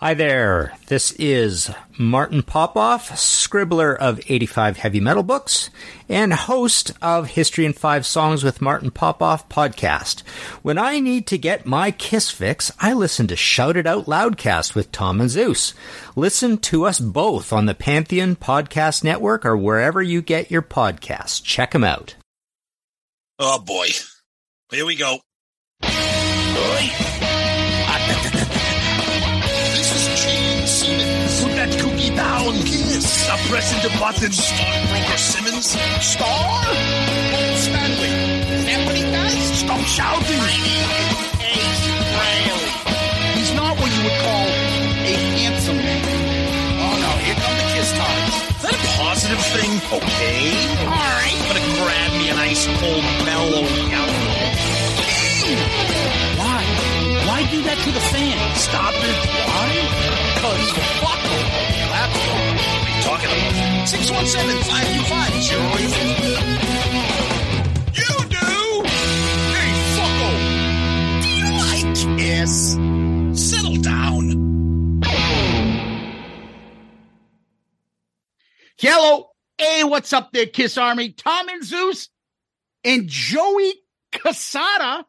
Hi there. This is Martin Popoff, scribbler of 85 heavy metal books and host of History in 5 Songs with Martin Popoff podcast. When I need to get my kiss fix, I listen to Shout It Out Loudcast with Tom and Zeus. Listen to us both on the Pantheon Podcast Network or wherever you get your podcasts. Check them out. Oh boy. Here we go. Pressing the button. Star Simmons. Star? Stanley. Is that what he does? Stop shouting. Ace Frehley. He's not what you would call a handsome man. Oh no, here come the kiss times. Is that a positive thing? Okay. Alright. Gonna grab me an ice cold mellow. Why? Why do that to the fan? Stop it. Why? Because fuck them. That's talking about? 617-525-0850. You do? Hey, fucko. Do you like Kiss? Settle down. Yellow. Hey, what's up there, Kiss Army? Tom and Zeus and Joey Cassata.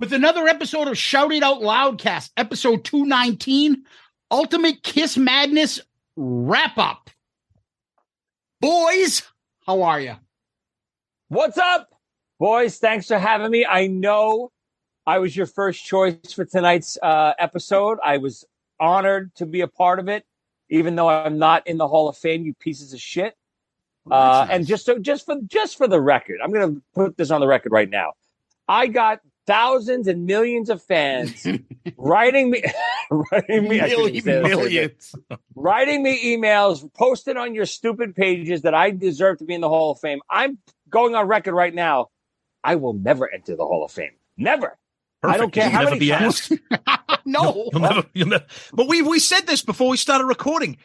With another episode of Shout It Out Loudcast, episode 219, Ultimate Kiss Madness wrap up. Boys, how are you? What's up, boys? Thanks for having me. I know I was your first choice for tonight's uh, episode. I was honored to be a part of it, even though I'm not in the Hall of Fame. You pieces of shit. Uh, And just so, just for just for the record, I'm going to put this on the record right now. I got thousands and millions of fans writing me, writing me, I shouldn't Million- say that. millions. writing me emails, posted on your stupid pages that I deserve to be in the Hall of Fame. I'm going on record right now. I will never enter the Hall of Fame. Never. I don't care You'll how never many be times. asked. No. You'll never, you'll never. But we we said this before we started recording.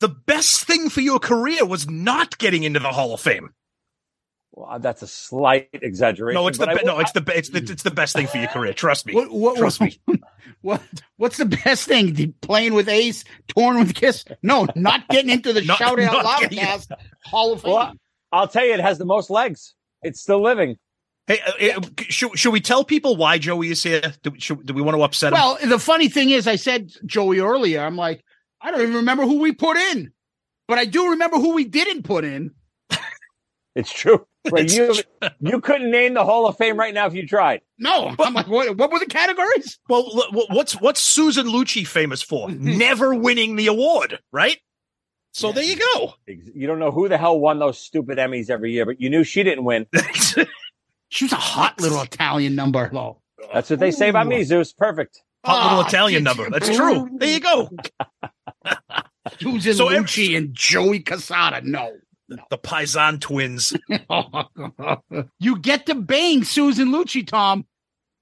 The best thing for your career was not getting into the Hall of Fame. Well, that's a slight exaggeration. No, it's the be- will- no, it's the be- it's the it's the best thing for your career. Trust me. What, what, Trust me. What, what's the best thing? The- Playing with Ace, torn with Kiss? No, not getting into the Not- Shout It Out not getting- Loudcast Hall of Fame. Well, I'll tell you, it has the most legs. It's still living. Hey, uh, uh, should, should we tell people why Joey is here? Do, we- should, do we want to upset him? Well, the funny thing is, I said Joey earlier. I'm like, I don't even remember who we put in, but I do remember who we didn't put in. It's true. But you you couldn't name the Hall of Fame right now if you tried. No, I'm like, what, what were the categories? Well, what's what's Susan Lucci famous for? Never winning the award, right? So there you go. You don't know who the hell won those stupid Emmys every year, but you knew she didn't win. She was a hot little Italian number, though. That's what they say about me, Zeus. Perfect. Hot little Ah, Italian shit. number. That's true. There you go. Susan So ev- Lucci and Joey Cassata. No. The Paisan twins. you get to bang Susan Lucci, Tom,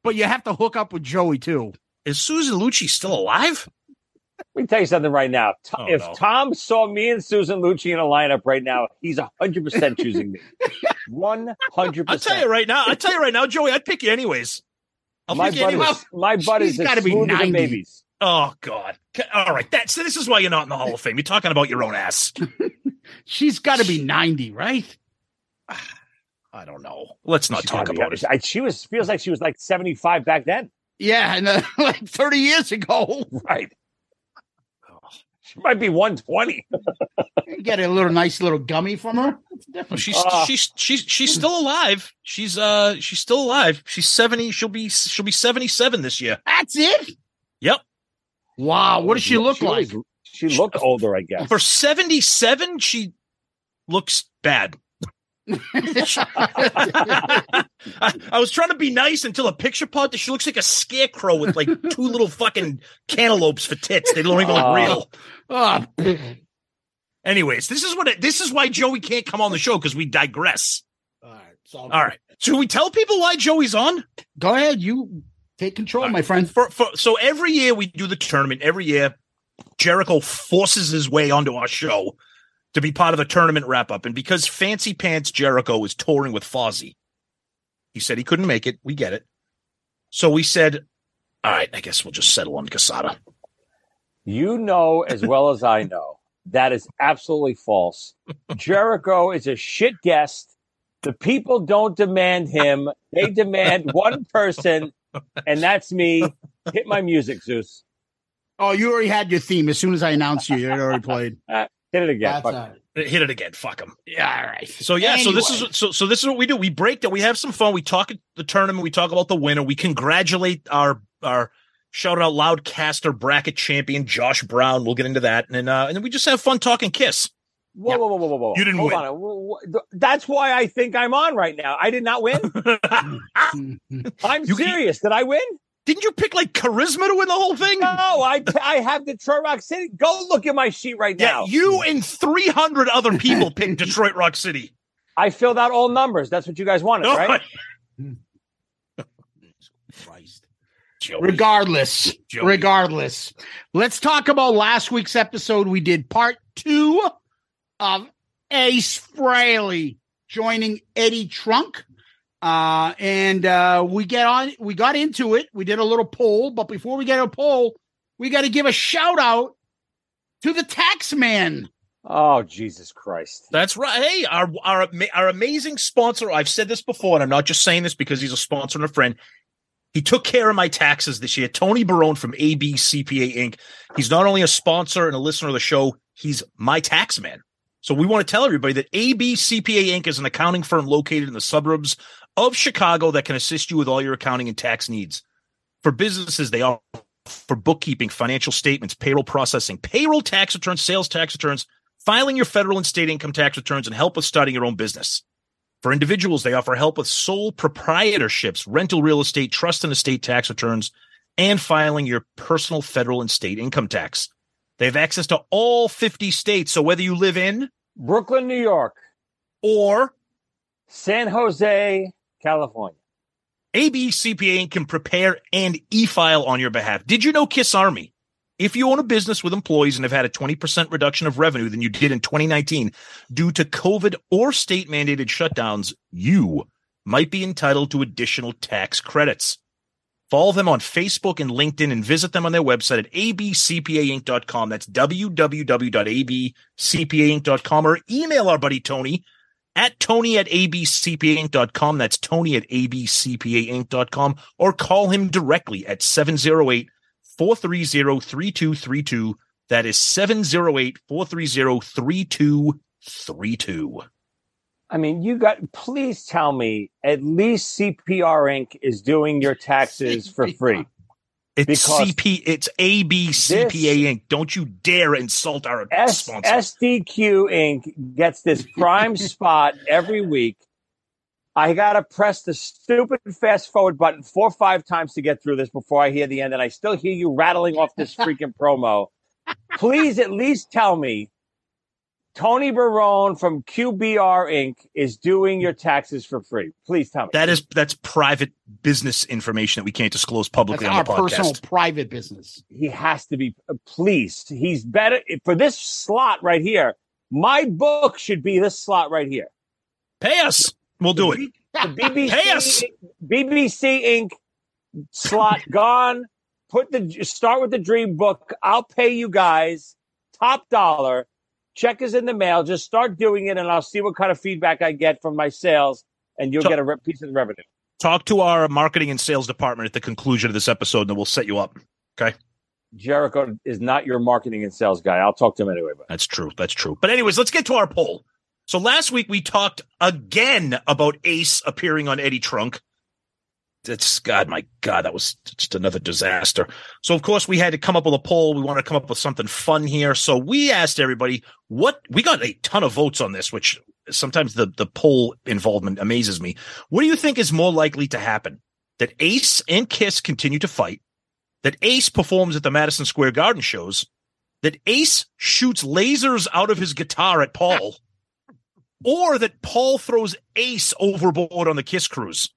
but you have to hook up with Joey too. Is Susan Lucci still alive? Let me tell you something right now. To- Oh, if no. Tom saw me and Susan Lucci in a lineup right now, he's hundred percent choosing me. One hundred I'll tell you right now. I'll tell you right now, Joey. I'd pick you anyways. I'll My pick you butt anyways. is my butt She's is as gotta be smooth as a 90. baby's. Oh God. Okay, All right. That's this is why you're not in the Hall of Fame. You're talking about your own ass. She's got to be 90, right? I don't know. Let's not She's talk gotta be- about it. I, she was feels like she was like seventy five back then. Yeah, and uh, like 30 years ago. Right. She might be one twenty. Get a little nice little gummy from her. Well, she's Ah. she's she's she's still alive. She's uh she's still alive. She's seventy. She'll be she'll be seventy seven this year. That's it? Yep. Wow, what does she look like? was- She looked uh, older, I guess. For 77, she looks bad. I, I was trying to be nice until a picture popped. That she looks like a scarecrow with like two little fucking cantaloupes for tits. They don't even look Oh. real. Oh, Anyways, this is what it, this is why Joey can't come on the show because we digress. all right. So All right. Should we tell people why Joey's on? go ahead. You take control, my friend. For, for so every year we do the tournament. Every year, Jericho forces his way onto our show to be part of the tournament wrap up. And because Fancy Pants Jericho is touring with Fozzy, he said he couldn't make it. We get it. So we said, all right, I guess we'll just settle on Cassata. You know as well as I know that is absolutely false. Jericho is a shit guest. The people don't demand him; they demand one person, and that's me. Hit my music, Zeus. Oh, you already had your theme. As soon as I announced you, it already played. Hit it again. That's Fuck. all right. Hit it again. Fuck him. Yeah, all right. So yeah, so this is so so this is what we do. We break down. We have some fun. We talk at the tournament. We talk about the winner. We congratulate our our shout out loud caster bracket champion Josh Brown. We'll get into that, and then uh, and then we just have fun talking Kiss. Whoa, whoa, whoa, whoa, whoa, whoa! You didn't Hold win. on. Wh- wh- That's why I think I'm on right now. I did not win. I'm You- serious. Did I win? Didn't you pick like charisma to win the whole thing? No, I I have Detroit Rock City. Go look at my sheet right Yeah, now. you and three hundred other people picked Detroit Rock City. I filled out all numbers. That's what you guys wanted, oh, right? Christ. Joey. regardless, Joey. regardless, let's talk about last week's episode. We did part two of Ace Frehley joining Eddie Trunk. Uh, and uh, we get on, we got into it. We did a little poll, but before we get a poll, we got to give a shout out to the tax man. Oh Jesus Christ! That's right. Hey, our our our amazing sponsor. I've said this before, and I'm not just saying this because he's a sponsor and a friend. He took care of my taxes this year. Tony Barone from AB CPA Inc. He's not only a sponsor and a listener of the show, he's my tax man. So we want to tell everybody that AB CPA Inc. is an accounting firm located in the suburbs of Chicago that can assist you with all your accounting and tax needs. For businesses, they offer for bookkeeping, financial statements, payroll processing, payroll tax returns, sales tax returns, filing your federal and state income tax returns, and help with starting your own business. For individuals, they offer help with sole proprietorships, rental real estate, trust and estate tax returns, and filing your personal federal and state income tax. They have access to all 50 states. So whether you live in Brooklyn, New York, or San Jose, California. AB CPA can prepare and e-file on your behalf. Did you know Kiss Army? If you own a business with employees and have had a 20% reduction of revenue than you did in 2019 due to COVID or state mandated shutdowns, you might be entitled to additional tax credits. Follow them on Facebook and LinkedIn and visit them on their website at abcpainc.com. That's www.abcpainc.com or email our buddy Tony at Tony at abcpainc.com. That's Tony at abcpainc.com or call him directly at 708 430 3232. That is 708 430 3232. I mean, you got. Please tell me, at least CPR Inc. is doing your taxes for free. It's Because CP, it's ABCPA Inc. Don't you dare insult our S- sponsor. SDQ Inc. gets this prime spot every week. I gotta press the stupid fast forward button four or five times to get through this before I hear the end, and I still hear you rattling off this freaking promo. Please at least tell me Tony Barone from QBR Inc. is doing your taxes for free. Please tell me. that is that's private business information that we can't disclose That's publicly our on the podcast. personal private business. he has to be uh, pleased. He's better for this slot right here. My book should be this slot right here. Pay us. We'll do it. The BBC, Pay us. BBC Inc. slot gone. Put the start with the Dream Book. I'll pay you guys top dollar. Check is in the mail. Just start doing it, and I'll see what kind of feedback I get from my sales, and you'll So- get a re- piece of the revenue. Talk to our marketing and sales department at the conclusion of this episode, and then we'll set you up. Okay. Jericho is not your marketing and sales guy. I'll talk to him anyway. But That's true. That's true. But anyways, let's get to our poll. So last week we talked again about Ace appearing on Eddie Trunk. It's God, my God, that was just another disaster. So of course we had to come up with a poll. We wanted to come up with something fun here. So we asked everybody what we got a ton of votes on this, which sometimes the the poll involvement amazes me. What do you think is more likely to happen? That Ace and Kiss continue to fight, that Ace performs at the Madison Square Garden shows, that Ace shoots lasers out of his guitar at Paul, or that Paul throws Ace overboard on the Kiss cruise.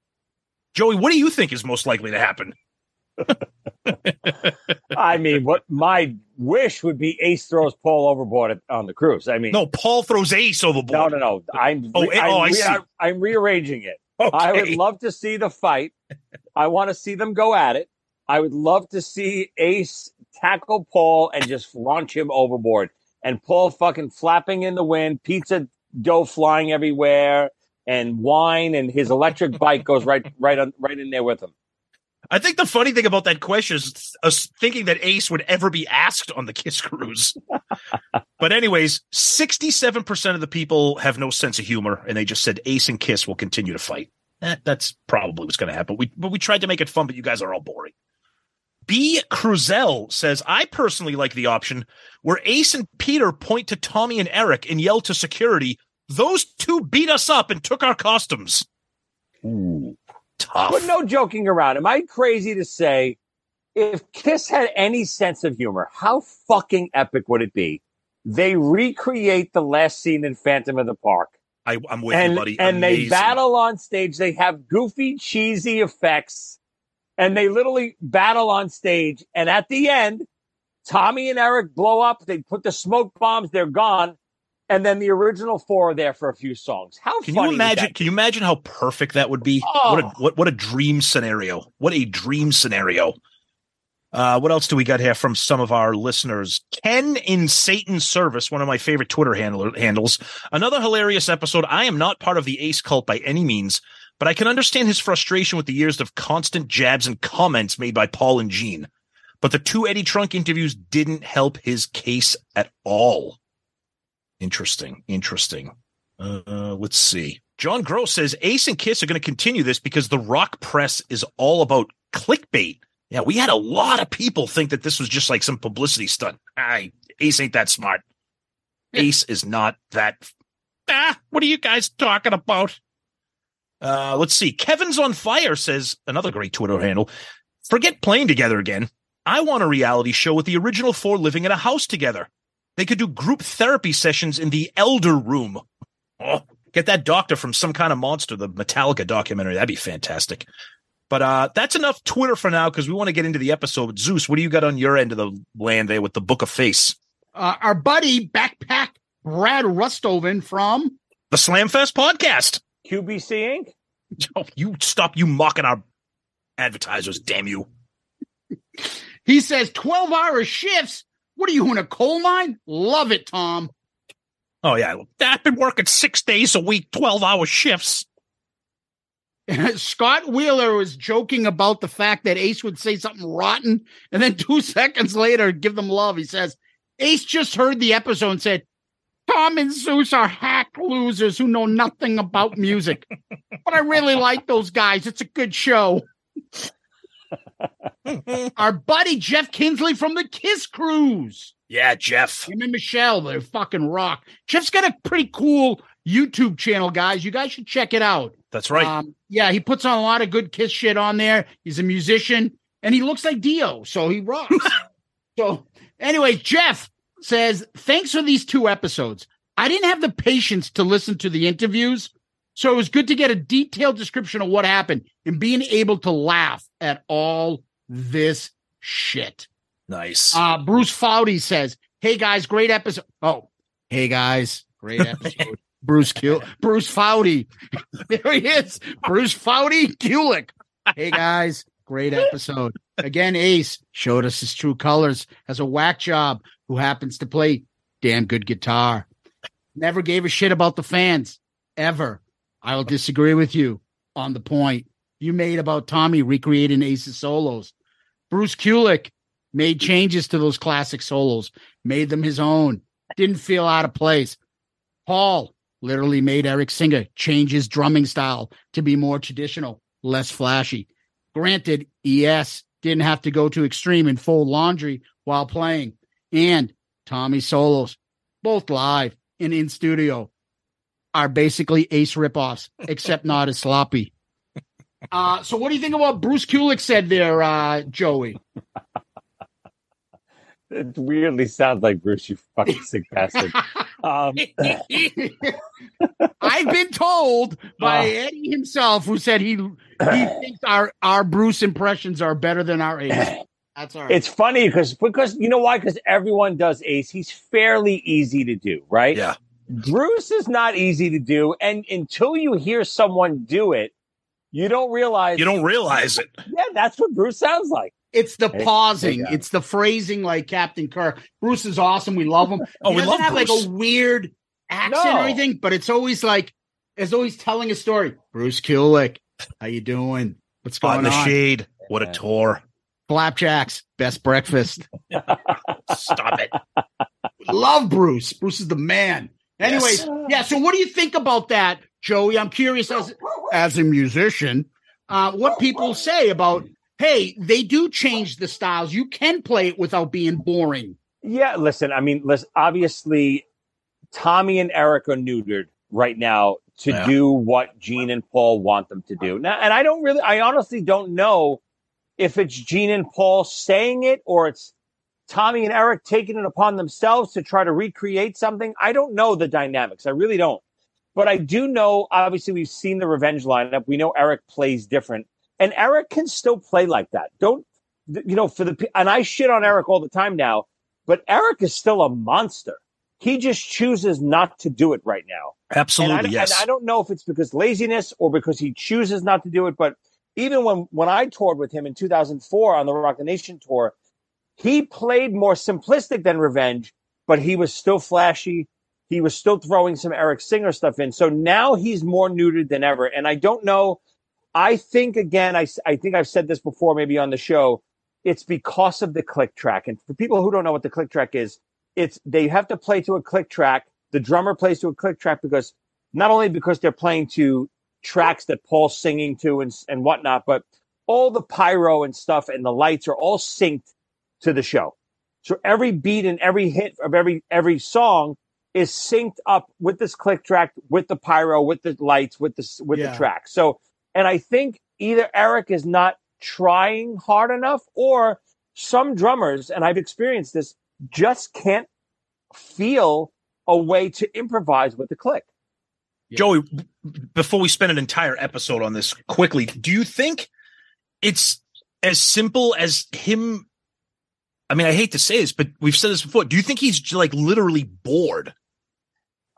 Joey, what do you think is most likely to happen? I mean, what my wish would be Ace throws Paul overboard at, on the cruise. I mean, No, Paul throws Ace overboard. no, no, no. I'm, Oh, re- eh, oh, I I'm, see. I'm, I'm rearranging it. Okay. I would love to see the fight. I want to see them go at it. I would love to see Ace tackle Paul and just launch him overboard. And Paul fucking flapping in the wind, pizza dough flying everywhere, and wine, and his electric bike goes right, right, on, right in there with him. I think the funny thing about that question is us thinking that Ace would ever be asked on the Kiss cruise. but anyways, 67% of the people have no sense of humor and they just said Ace and Kiss will continue to fight. That, that's probably what's going to happen. We, but we tried to make it fun, but you guys are all boring. B. Cruzel says, I personally like the option where Ace and Peter point to Tommy and Eric and yell to security, those two beat us up and took our costumes. Ooh, tough. But no joking around. Am I crazy to say if Kiss had any sense of humor, how fucking epic would it be? They recreate the last scene in Phantom of the Park. I, I'm with and, you, buddy. and they battle on stage. They have goofy, cheesy effects, and they literally battle on stage. And at the end, Tommy and Eric blow up. They put the smoke bombs. They're gone. And then the original four are there for a few songs. How Can you imagine? Can you imagine how perfect that would be? Oh. What a what what a dream scenario! What a dream scenario! Uh, what else do we got here from some of our listeners? Ken in Satan's service, one of my favorite Twitter handler, handles. Another hilarious episode. I am not part of the Ace cult by any means, but I can understand his frustration with the years of constant jabs and comments made by Paul and Gene. But the two Eddie Trunk interviews didn't help his case at all. Interesting. Interesting. Uh, let's see. John Gross says Ace and Kiss are going to continue this because the rock press is all about clickbait. Yeah, we had a lot of people think that this was just like some publicity stunt. I Ace ain't that smart. Ace is not that. Ah, what are you guys talking about? Uh, let's see. Kevin's on fire says another great Twitter handle. Forget playing together again. I want a reality show with the original four living in a house together. They could do group therapy sessions in the elder room. Oh, get that doctor from some kind of monster, the Metallica documentary. That'd be fantastic. But uh, that's enough Twitter for now because we want to get into the episode. Zeus, what do you got on your end of the land there with the Book of Face? Uh, our buddy Backpack Brad Rustoven from The Slamfest podcast. QBC Inc. Oh, you stop you mocking our advertisers, damn you. he says 12 hour shifts. What are you in a coal mine? Love it, Tom. Oh yeah, I've been working six days a week, twelve hour shifts. Scott Wheeler was joking about the fact that Ace would say something rotten and then two seconds later give them love. He says, Ace just heard the episode and said, Tom and Zeus are hack losers who know nothing about music. but I really like those guys. It's a good show. Our buddy Jeff Kinsley from the Kiss Cruise. Yeah, Jeff. Him and Michelle, they fucking rock. Jeff's got a pretty cool YouTube channel, guys. You guys should check it out. That's right. Um, yeah, he puts on a lot of good Kiss shit on there. He's a musician and he looks like Dio, so he rocks. so, anyways, Jeff says, Thanks for these two episodes. I didn't have the patience to listen to the interviews, so it was good to get a detailed description of what happened and being able to laugh at all this shit. nice. Uh, Bruce Foudy says, "Hey guys, great episode." Oh, hey guys, great episode. Bruce Kill, Bruce Foudy, there he is. Bruce Foudy, Kulick. Hey guys, great episode. Again, Ace showed us his true colors as a whack job who happens to play damn good guitar. Never gave a shit about the fans ever. I will disagree with you on the point you made about Tommy recreating Ace's solos. Bruce Kulick made changes to those classic solos, made them his own, didn't feel out of place. Paul literally made Eric Singer change his drumming style to be more traditional, less flashy. Granted, ES didn't have to go to extreme and fold laundry while playing. And Tommy solos, both live and in studio, are basically ace ripoffs, except not as sloppy. Uh, so what do you think about Bruce Kulick said there, uh, Joey? It weirdly sounds like Bruce, you fucking sick bastard. Um, I've been told by Uh. Eddie himself, who said he he thinks our our Bruce impressions are better than our Ace. That's all right. it's funny because because you know why? Because everyone does Ace. He's fairly easy to do, right? Yeah. Bruce is not easy to do, and until you hear someone do it, you don't realize. You don't realize it. Yeah, that's what Bruce sounds like. It's the Hey, pausing. hey, guys. it's the phrasing like Captain Kirk. Bruce is awesome. We love him. Oh, he we doesn't love have Bruce. like a weird accent No. or anything, but it's always like it's always telling a story. Bruce Kulick, how you doing? What's Spot going in the shade. What a tour. Flapjacks, best breakfast. Stop it. love Bruce. Bruce is the man. Anyways, Yes. yeah. So, what do you think about that, Joey? I'm curious as as a musician, uh, what people say about. Hey, they do change the styles. You can play it without being boring. Yeah, listen, I mean, listen, obviously, Tommy and Eric are neutered right now to Yeah. do what Gene and Paul want them to do. Now, and I don't really, I honestly don't know if it's Gene and Paul saying it or it's Tommy and Eric taking it upon themselves to try to recreate something. I don't know the dynamics. I really don't. But I do know, obviously, we've seen the revenge lineup. We know Eric plays different. And Eric can still play like that. Don't, you know, for the, and I shit on Eric all the time now, but Eric is still a monster. He just chooses not to do it right now. Absolutely, and I, yes. and I don't know if it's because laziness or because he chooses not to do it, but even when, when I toured with him in 2004 on the Rock the Nation tour, he played more simplistic than Revenge, but he was still flashy. He was still throwing some Eric Singer stuff in. So now he's more neutered than ever. And I don't know. I think again, I, I think I've said this before, maybe on the show. It's because of the click track. And for people who don't know what the click track is, it's they have to play to a click track. The drummer plays to a click track because not only because they're playing to tracks that Paul's singing to and, and whatnot, but all the pyro and stuff and the lights are all synced to the show. So every beat and every hit of every every song is synced up with this click track, with the pyro, with the lights, with the with Yeah. the track. So, and I think either Eric is not trying hard enough, or some drummers, and I've experienced this, just can't feel a way to improvise with the click. Joey, b- before we spend an entire episode on this quickly, do you think it's as simple as him? I mean, I hate to say this, but we've said this before. Do you think he's like literally bored?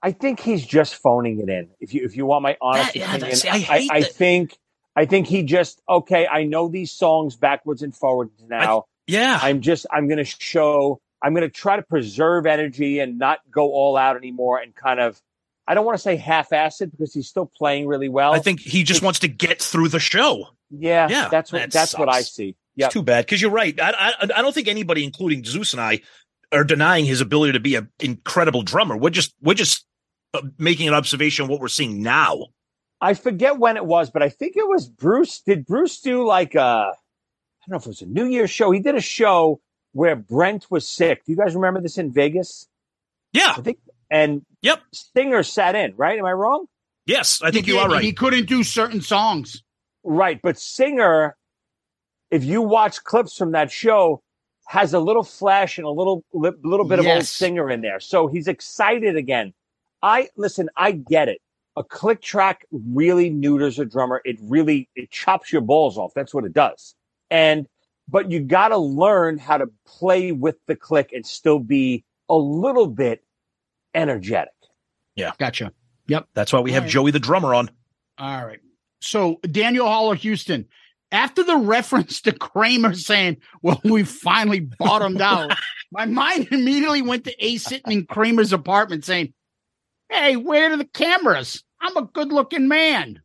I think he's just phoning it in. If you if you want my honest That- yeah, opinion, I I, I think I think he just okay. I know these songs backwards and forwards now. Yeah, I'm just I'm going to show. I'm going to try to preserve energy and not go all out anymore and kind of. I don't want to say half-assed because he's still playing really well. I think he just it's- wants to get through the show. yeah, Yeah, that's what that that's what I see. It's Yeah, too bad because you're right. I, I I don't think anybody, including Zeus and I, are denying his ability to be an incredible drummer. We're just we're just uh, making an observation of what we're seeing now. I forget when it was, but I think it was Bruce. Did Bruce do like a? I don't know if it was a New Year's show. He did a show where Brent was sick. Do you guys remember this in Vegas? Yeah. I think. And Yep. Singer sat in, right? Am I wrong? Yes, I think He you are right. He couldn't do certain songs. Right. But Singer, if you watch clips from that show, has a little flash and a little li- little bit of old Singer in there. So he's excited again. I listen. I get it. A click track really neuters a drummer. It really it chops your balls off. That's what it does. And but you got to learn how to play with the click and still be a little bit energetic. Yeah. Gotcha. Yep. That's why we have All right. Joey the drummer on. All right. So Daniel Haller Houston, after the reference to Kramer saying, "Well, we finally bottomed out," my mind immediately went to Ace sitting in Kramer's apartment saying, "Hey, where are the cameras? I'm a good-looking man."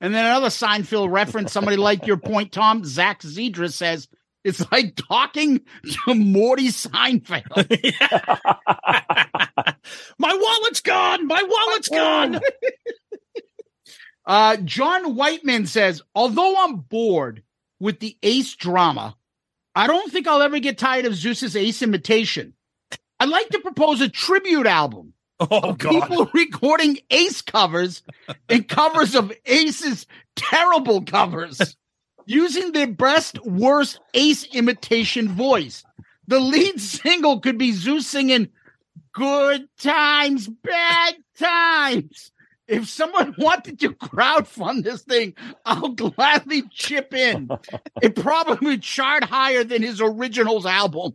And then another Seinfeld reference, somebody like your point, Tom. Zach Zedra says it's like talking to Morty Seinfeld. My wallet's gone. My wallet's gone. Uh, John Whiteman says, although I'm bored with the Ace drama, I don't think I'll ever get tired of Zeus's Ace imitation. I'd like to propose a tribute album. Oh God. People recording Ace covers and covers of Ace's terrible covers using their best, worst Ace imitation voice. The lead single could be Zeus singing Good Times, Bad Times. If someone wanted to crowdfund this thing, I'll gladly chip in. It probably would chart higher than his originals album.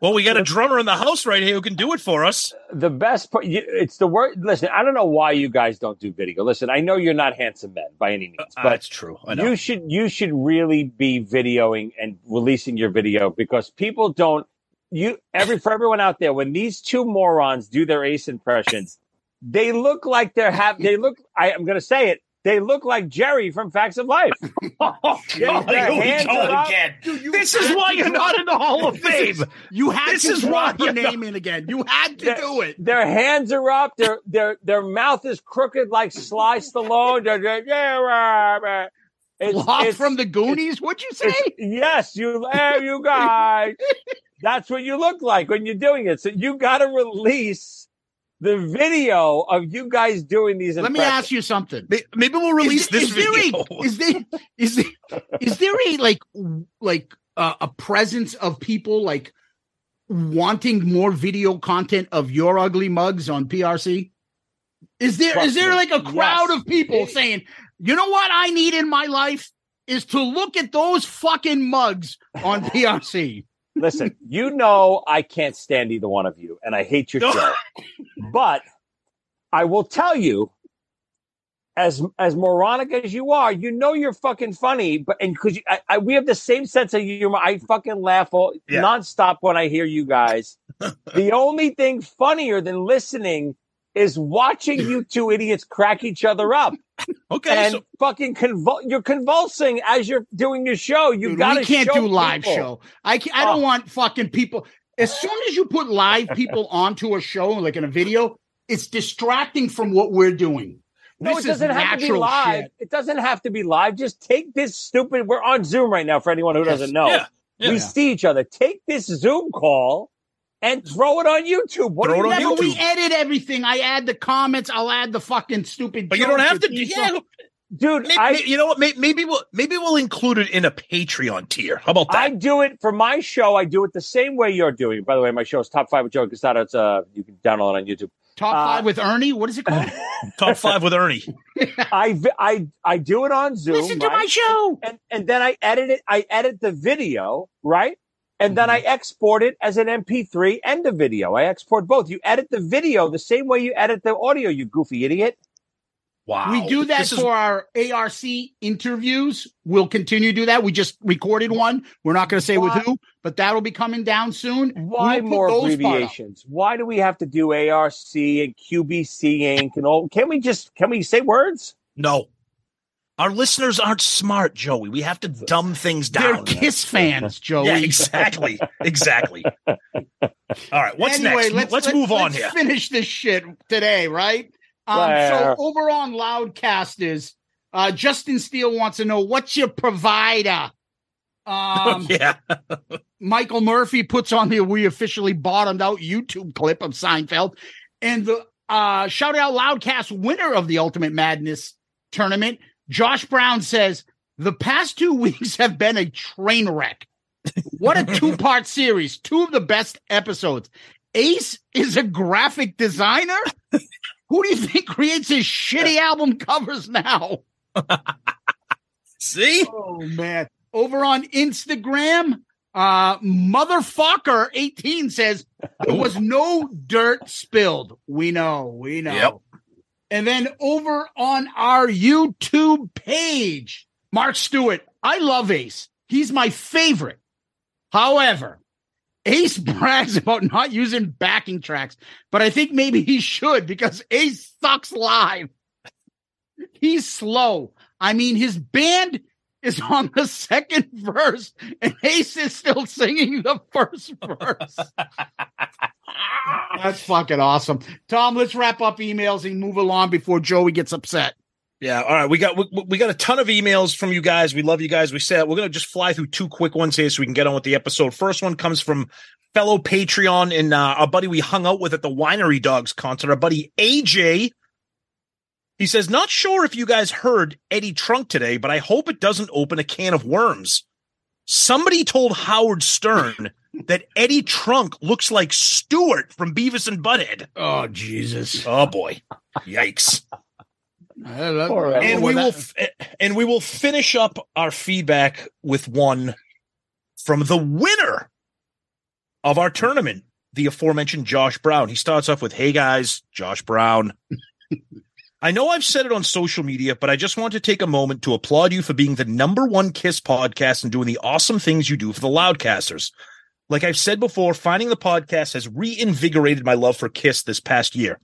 Well, we got a drummer in the house right here who can do it for us. The best part, it's the word. Listen, I don't know why you guys don't do video. Listen, I know you're not handsome men by any means, Uh, that's true. I know. you should you should really be videoing and releasing your video because people don't. You every for everyone out there when these two morons do their ace impressions, they look like they're have. They look. I, I'm going to say it. They look like Geri from Facts of Life. Oh, God, Here we hands up. again. Dude, this is why you're not in the Hall of This Fame. You had This to is drop why her you're name in again. You had to Yeah. do it. Their hands are up. Their their their mouth is crooked like Sly Stallone. They're- they're- yeah, rah, rah. It's- Sloth it's- from the Goonies. What'd you say? Yes, you there, you guys. That's what you look like when you're doing it. So you got to release the video of you guys doing these. Let me ask you something. Maybe we'll release is, this is there video. A, is there is there is there a like like uh, a presence of people like wanting more video content of your ugly mugs on PRC? Is there is Trust there me. like a crowd Yes. of people saying, you know what I need in my life is to look at those fucking mugs on PRC. Listen, you know I can't stand either one of you, and I hate your show. But I will tell you, as as moronic as you are, you know you're fucking funny. But and because I, I, we have the same sense of humor, I fucking laugh all, Yeah. nonstop when I hear you guys. the only thing funnier than listening is watching you two idiots crack each other up Okay, and so fucking convul. You're convulsing as you're doing your show. You got to can't do live people. show. I can't. I don't Oh. want fucking people. As soon as you put live people onto a show, like in a video, it's distracting from what we're doing. No, This it doesn't have to be live. shit. It doesn't have to be live. Just take this stupid. We're on Zoom right now. For anyone who Yes. doesn't know, yeah, yeah. we see each other. Take this Zoom call and throw it on YouTube. What Throw do it on Yeah, but we edit everything. I add the comments. I'll add the fucking stupid. but you don't have to. do these Yeah, dude? maybe, I you know what? Maybe, maybe we'll maybe we'll include it in a Patreon tier. How about that? I do it for my show. I do it the same way you're doing. it. By the way, my show is Top Five with Joe Cassata. It's uh, you can download it on YouTube. Top Uh, five with Ernie. What is it called? Top five with Ernie. I I I do it on Zoom. Listen to right? my show. and and then I edit it. I edit the video, right? And then I Mm-hmm. export it as an MP3 and a video. I export both. You edit the video the same way you edit the audio, you goofy idiot. Wow, We do that This is- for our ARC interviews. We'll continue to do that. We just recorded one. We're not going to say Why- with who, but that'll be coming down soon. Why We'll more those part up. abbreviations? Why do we have to do ARC and QBC Inc. and all? Can we just can we say words? no. Our listeners aren't smart, Joey. We have to dumb things down. They're. Kiss fans, Joey. Yeah, exactly, exactly. All right, what's anyway, next? Let's, Let's, let- move on let's here. Finish this shit today, right? Um, Well. so over on Loudcasters, uh, Justin Steele wants to know what's your provider. Um, yeah, Michael Murphy puts on the we officially bottomed out YouTube clip of Seinfeld, and the uh, shout out Loudcast winner of the Ultimate Madness tournament, Josh Brown says the past two weeks have been a train wreck. What a two part series, two of the best episodes. Ace is a graphic designer. Who do you think creates his shitty album covers now? see, Oh man. Over on Instagram, uh motherfucker 18 says there was no dirt spilled. We know, we know. Yep. And then over on our YouTube page, Mark Stewart, I love Ace. He's my favorite. However, Ace brags about not using backing tracks, but I think maybe he should because Ace sucks live. He's slow. I mean, his band is on the second verse, and Ace is still singing the first verse. That's fucking awesome. Tom, let's wrap up emails and move along before Joey gets upset. Yeah. All right. We got we, we got a ton of emails from you guys. We love you guys. We said we're gonna just fly through two quick ones here so we can get on with the episode. First one comes from fellow Patreon and uh, our buddy we hung out with at the Winery Dogs concert. Our buddy AJ. He says, "Not sure if you guys heard Eddie Trunk today, but I hope it doesn't open a can of worms." Somebody told Howard Stern that Eddie Trunk looks like Stewart from Beavis and Butthead. Oh Jesus! Oh boy, yikes! Poor and we will f- and we will finish up our feedback with one from the winner of our tournament, the aforementioned Josh Brown. He starts off with, "Hey guys, Josh Brown." I know I've said it on social media, but I just want to take a moment to applaud you for being the number one Kiss podcast and doing the awesome things you do for the Loudcasters. Like I've said before, finding the podcast has reinvigorated my love for Kiss this past year.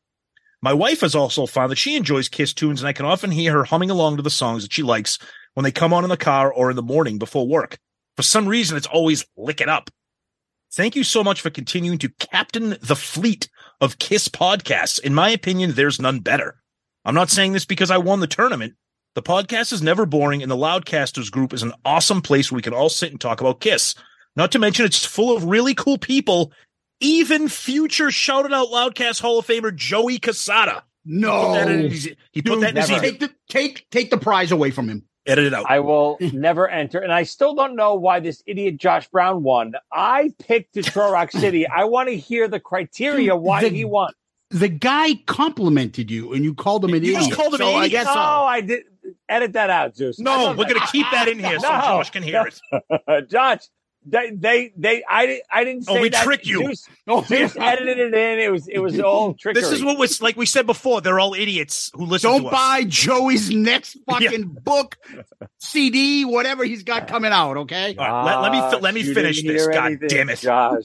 My wife has also found that she enjoys Kiss tunes, and I can often hear her humming along to the songs that she likes when they come on in the car or in the morning before work. For some reason, it's always lick it up. Thank you so much for continuing to captain the fleet of Kiss podcasts. In my opinion, there's none better. I'm not saying this because I won the tournament. The podcast is never boring, and the Loudcasters group is an awesome place where we can all sit and talk about Kiss. Not to mention, it's full of really cool people, even future Shout It Out Loudcast Hall of Famer Joey Cassata. No, Put that in his- he put Dude, that in his never. take the take take the prize away from him. Edit it out. I will never enter. And I still don't know why this idiot Josh Brown won. I picked Detroit Rock City. I want to hear the criteria why the- he won. The guy complimented you, and you called him an idiot. You just called him so an I idiot? guess uh, no, so. I did. Edit that out, Zeus. no, we're going to keep that in here so No, Josh can hear no. it. Josh. They, they, they. I, di- I didn't Oh, say we that. tricked you. Zeus, Oh, Zeus edited it in. It was, it was all trickery. This is what was like we said before. They're all idiots who listen Don't to us. buy Joey's next fucking book, CD, whatever he's got coming out. Okay. All right, let- let me let me finish this. hear God anything, damn it. Josh.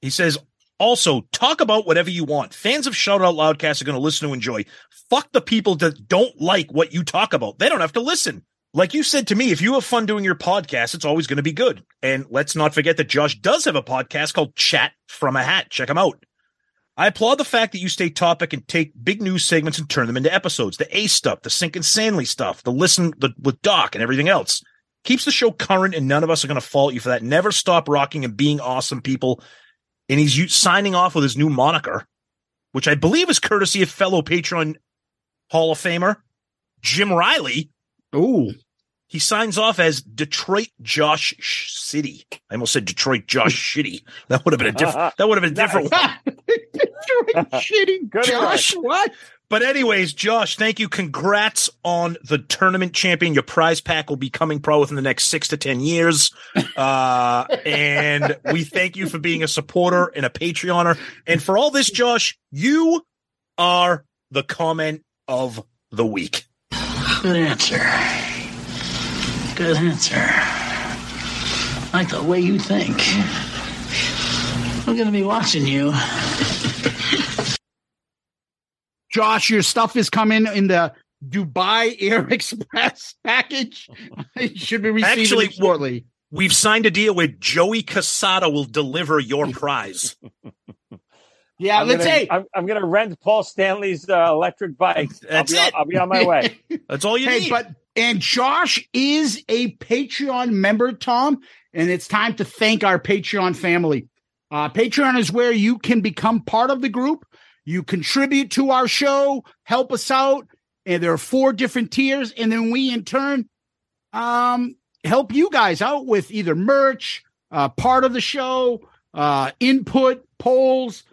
He says, also, talk about whatever you want. Fans of Shout Out Loudcast are going to listen to enjoy. Fuck the people that don't like what you talk about. They don't have to listen. Like you said to me, if you have fun doing your podcast, it's always going to be good. And let's not forget that Josh does have a podcast called Chat from a Hat. Check him out. I applaud the fact that you stay topic and take big news segments and turn them into episodes. The A stuff, the Sink and Sandley stuff, the listen the, with Doc and everything else. Keeps the show current, and none of us are going to fault you for that. Never stop rocking and being awesome, people. And he's u- signing off with his new moniker, which I believe is courtesy of fellow Patreon Hall of Famer Jim Riley. Ooh. He signs off as Detroit Josh Sh- City. I almost said Detroit Josh Shitty. That would have been a different. That would have been a different. one. Shitty Good Josh. What? But anyways, Josh, thank you. Congrats on the tournament champion. Your prize pack will be coming pro within the next six to ten years. Uh, and we thank you for being a supporter and a Patreoner. And for all this, Josh, you are the comment of the week. Good answer. Good answer. I like the way you think. I'm gonna be watching you. Josh, your stuff is coming in the Dubai Air Express package. You should be receiving Actually, shortly. We've signed a deal with Joey Cassata will deliver your prize. Yeah, I'm let's gonna, say I'm, I'm going to rent Paul Stanley's uh, electric bike. That's I'll be, it. On, I'll be on my way. That's all you hey, need. but and Josh is a Patreon member, Tom, and it's time to thank our Patreon family. Uh, Patreon is where you can become part of the group. You contribute to our show, help us out, and there are four different tiers, and then we in turn um, help you guys out with either merch, uh, part of the show, uh, input, polls,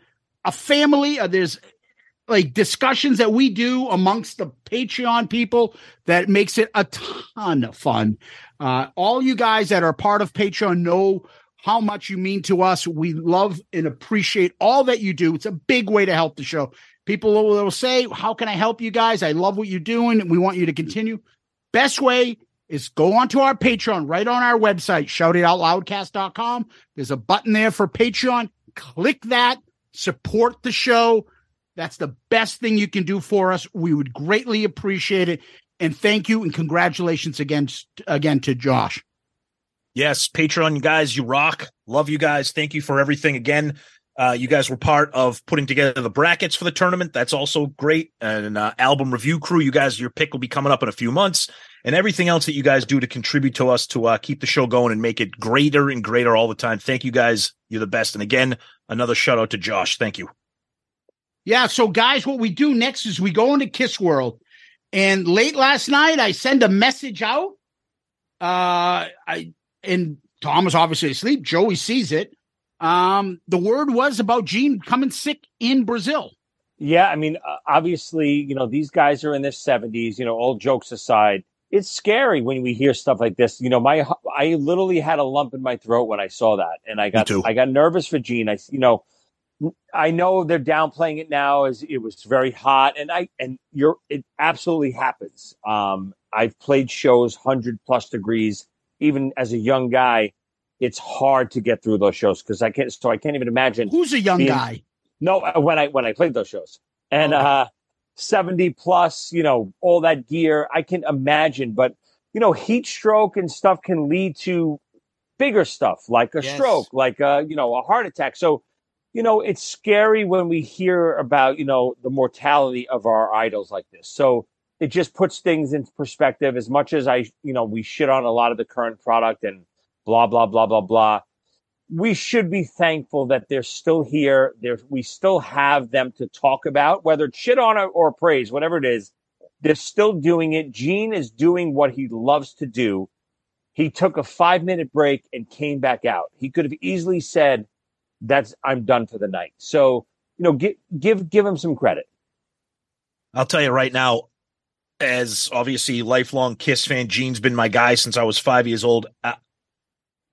a family. Uh, there's like discussions that we do amongst the Patreon people that makes it a ton of fun. Uh, all you guys that are part of Patreon know how much you mean to us. We love and appreciate all that you do. It's a big way to help the show. People will, will say, How can I help you guys? I love what you're doing. And we want you to continue. Best way is go onto our Patreon right on our website, shoutitoutloudcast.com. There's a button there for Patreon. Click that, support the show. That's the best thing you can do for us. We would greatly appreciate it. And thank you and congratulations again, again to Josh. Yes, Patreon, you guys, you rock. Love you guys. Thank you for everything again. Uh, you guys were part of putting together the brackets for the tournament. That's also great. And uh, album review crew, you guys, your pick will be coming up in a few months. And everything else that you guys do to contribute to us to uh, keep the show going and make it greater and greater all the time. Thank you guys. You're the best. And again, another shout out to Josh. Thank you. Yeah. So, guys, what we do next is we go into Kiss World. And late last night, I send a message out. Uh, I and Tom was obviously asleep. Joey sees it. Um, the word was about Gene coming sick in Brazil. Yeah, I mean, uh, obviously, you know, these guys are in their 70s, you know, all jokes aside. It's scary when we hear stuff like this. You know, my I literally had a lump in my throat when I saw that and I got I got nervous for Gene. I you know, I know they're downplaying it now as it was very hot and I and you're it absolutely happens. Um I've played shows 100 plus degrees even as a young guy it's hard to get through those shows because I can't. So I can't even imagine who's a young being, guy. No, uh, when I when I played those shows and okay. uh, seventy plus, you know, all that gear, I can imagine. But you know, heat stroke and stuff can lead to bigger stuff like a yes. stroke, like a you know a heart attack. So you know, it's scary when we hear about you know the mortality of our idols like this. So it just puts things in perspective. As much as I, you know, we shit on a lot of the current product and blah, blah, blah, blah, blah. We should be thankful that they're still here. We still have them to talk about, whether it's shit on or praise, whatever it is. They're still doing it. Gene is doing what he loves to do. He took a five minute break and came back out. He could have easily said, that's, I'm done for the night. So, you know, give, give, give him some credit. I'll tell you right now, as obviously lifelong Kiss fan, Gene's been my guy since I was five years old.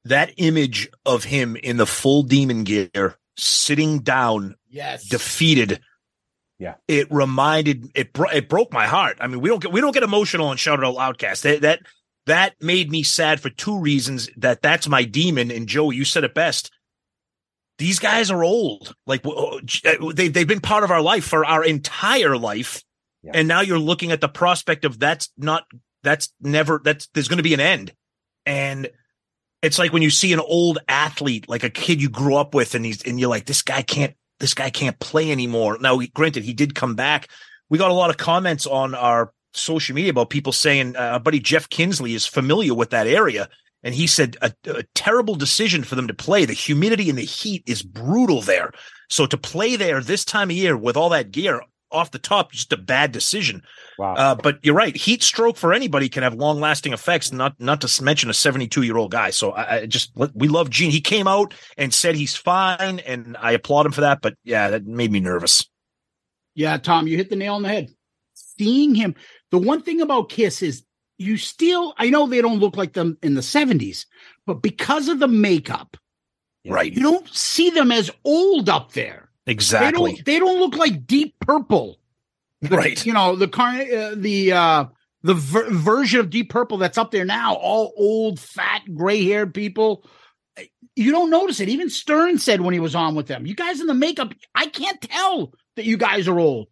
That image of him in the full demon gear sitting down yes. defeated. Yeah. It reminded it bro- it broke my heart. I mean we don't get we don't get emotional on shout It out loudcast. That, that that made me sad for two reasons that that's my demon. And joe you said it best. These guys are old. Like uh, they, they've been part of our life for our entire life yeah. and now you're looking at the prospect of that's not that's never that's there's going to be an end and it's like when you see an old athlete, like a kid you grew up with, and he's and you're like, this guy can't, this guy can't play anymore. Now, granted, he did come back. We got a lot of comments on our social media about people saying, uh, buddy Jeff Kinsley is familiar with that area. And he said a, a, terrible decision for them to play. The humidity and the heat is brutal there. So to play there this time of year with all that gear, off the top, just a bad decision. Wow. Uh, but you're right. Heat stroke for anybody can have long lasting effects. Not not to mention a 72 year old guy. So I, I, just we love Gene. He came out and said he's fine, and I applaud him for that. But yeah, that made me nervous. Yeah, Tom, you hit the nail on the head. Seeing him, the one thing about Kiss is you still. I know they don't look like them in the 70s, but because of the makeup, right, you don't see them as old up there. Exactly. They don't, they don't look like deep purple. Right. You know, the car, uh, the, uh, the ver- version of Deep Purple that's up there now, all old, fat, gray haired people. You don't notice it. Even Stern said when he was on with them, you guys in the makeup, I can't tell that you guys are old.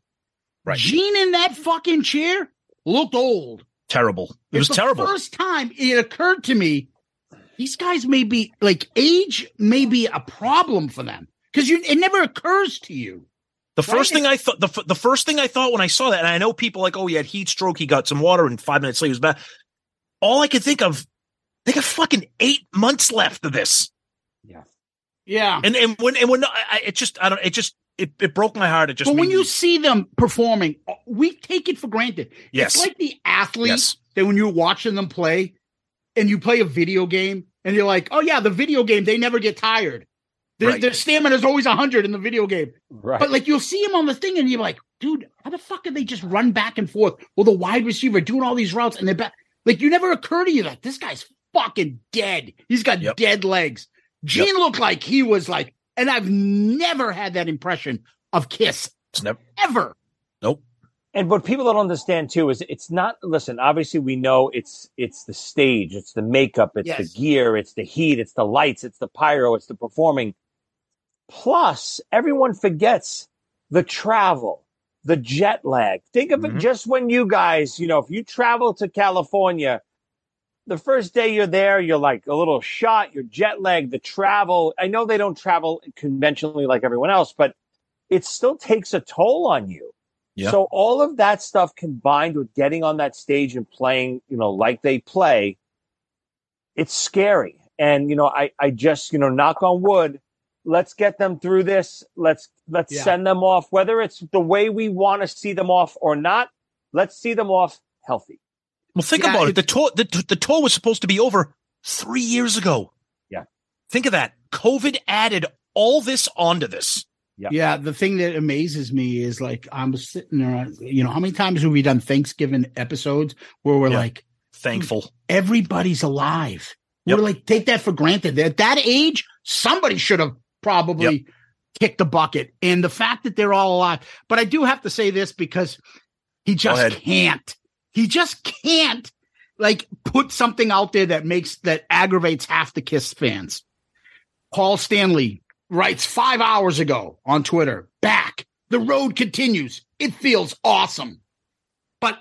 Right. Gene in that fucking chair looked old. Terrible. It was terrible. First time it occurred to me, these guys may be like age may be a problem for them because you it never occurs to you. The first right? thing I thought, the, the first thing I thought when I saw that, and I know people like, oh, he had heat stroke, he got some water, and five minutes later he was back. All I could think of, they got fucking eight months left of this. Yeah, yeah. And and when and when I, it just I don't it just it, it broke my heart. It just. But when me, you see them performing, uh, we take it for granted. Yes, it's like the athletes yes. that when you're watching them play, and you play a video game, and you're like, oh yeah, the video game, they never get tired. Their, right. their stamina is always 100 in the video game. Right. But like you'll see him on the thing and you're like, dude, how the fuck did they just run back and forth with a wide receiver doing all these routes and they're back? Like you never occur to you that this guy's fucking dead. He's got yep. dead legs. Gene yep. looked like he was like, and I've never had that impression of Kiss. Never. Ever. Nope. And what people don't understand too is it's not listen, obviously we know it's it's the stage, it's the makeup, it's yes. the gear, it's the heat, it's the lights, it's the pyro, it's the performing. Plus, everyone forgets the travel, the jet lag. Think of mm-hmm. it just when you guys, you know, if you travel to California, the first day you're there, you're like a little shot, you're jet lagged, the travel. I know they don't travel conventionally like everyone else, but it still takes a toll on you. Yeah. So all of that stuff combined with getting on that stage and playing, you know, like they play, it's scary. And, you know, I, I just, you know, knock on wood, let's get them through this. Let's, let's Yeah. send them off, whether it's the way we want to see them off or not. Let's see them off healthy. Well, think Yeah, about it. The it's- tour, the, the tour was supposed to be over three years ago. Yeah. Think of that. COVID added all this onto this. Yep. Yeah, the thing that amazes me is like I'm sitting there. You know, how many times have we done Thanksgiving episodes where we're Yeah. like, Thankful. everybody's alive? Yep. We're like, take that for granted. At that age, somebody should have probably kick the bucket. And the fact that they're all alive. But I do have to say this because he just can't. He just can't like put something out there that makes that aggravates half the Kiss fans. Paul Stanley writes five hours ago on Twitter, back. The road continues. It feels awesome. But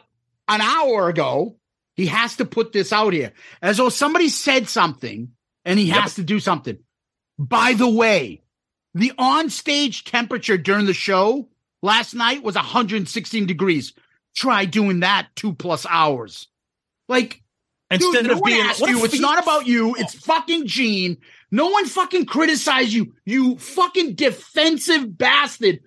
an hour ago, he has to put this out here as though somebody said something and he has to do something. By the way, the on-stage temperature during the show last night was 116 degrees. Try doing that two plus hours. Like, Instead Dude, no of being, asked you. It's not about you. It's fucking Gene. No one fucking criticized you. You fucking defensive bastard.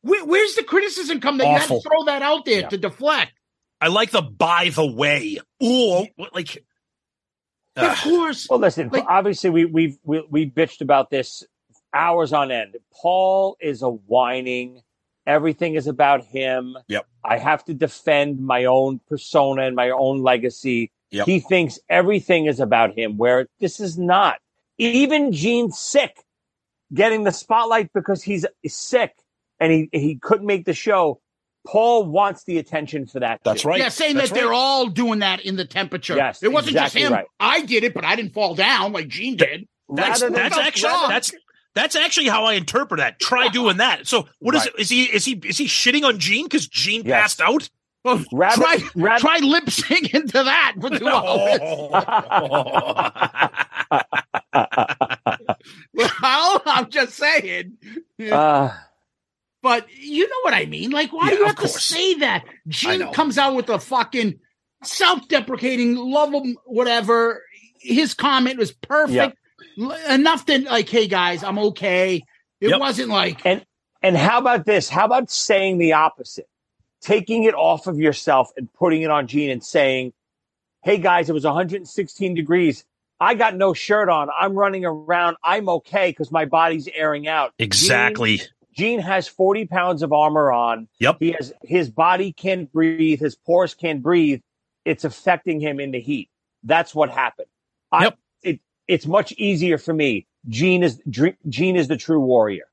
Where, where's the criticism come that you had to throw that out there Yeah. to deflect? I like the by the way. Ooh, like. Of course. Well, listen. Like- obviously, we we've we, we bitched about this hours on end. Paul is a whining. Everything is about him. Yep. I have to defend my own persona and my own legacy. Yep. He thinks everything is about him, where this is not. Even Gene's sick, getting the spotlight because he's sick and he he couldn't make the show. Paul wants the attention for that. That's too. right. yeah, saying That's that they're all doing that in the temperature. Yes, it wasn't exactly just him. right. I did it, but I didn't fall down like Gene did. That's Rather than- that's actually wrong. that's that's actually how I interpret that. Try doing that. So what is Right. it? Is he is he is he shitting on Gene because Gene Yes. passed out? Well, Rather- try rather- try lip syncing to that for two hours. well, I'm just saying. Uh, But you know what I mean. Like, why Yeah, do you of have to say that? I Gene comes out with a fucking self-deprecating, love him, whatever. His comment was perfect. L- Enough to like, hey guys, I'm okay. It Yep. wasn't like And and how about this? How about saying the opposite? Taking it off of yourself and putting it on Gene and saying, "Hey guys, it was 116 degrees. I got no shirt on. I'm running around. I'm okay because my body's airing out." exactly. Gene, Gene has 40 pounds of armor on. Yep. He has his body can't breathe. His pores can't breathe. It's affecting him in the heat. That's what happened. I, Yep. it, it's much easier for me. Gene is Gene is the true warrior.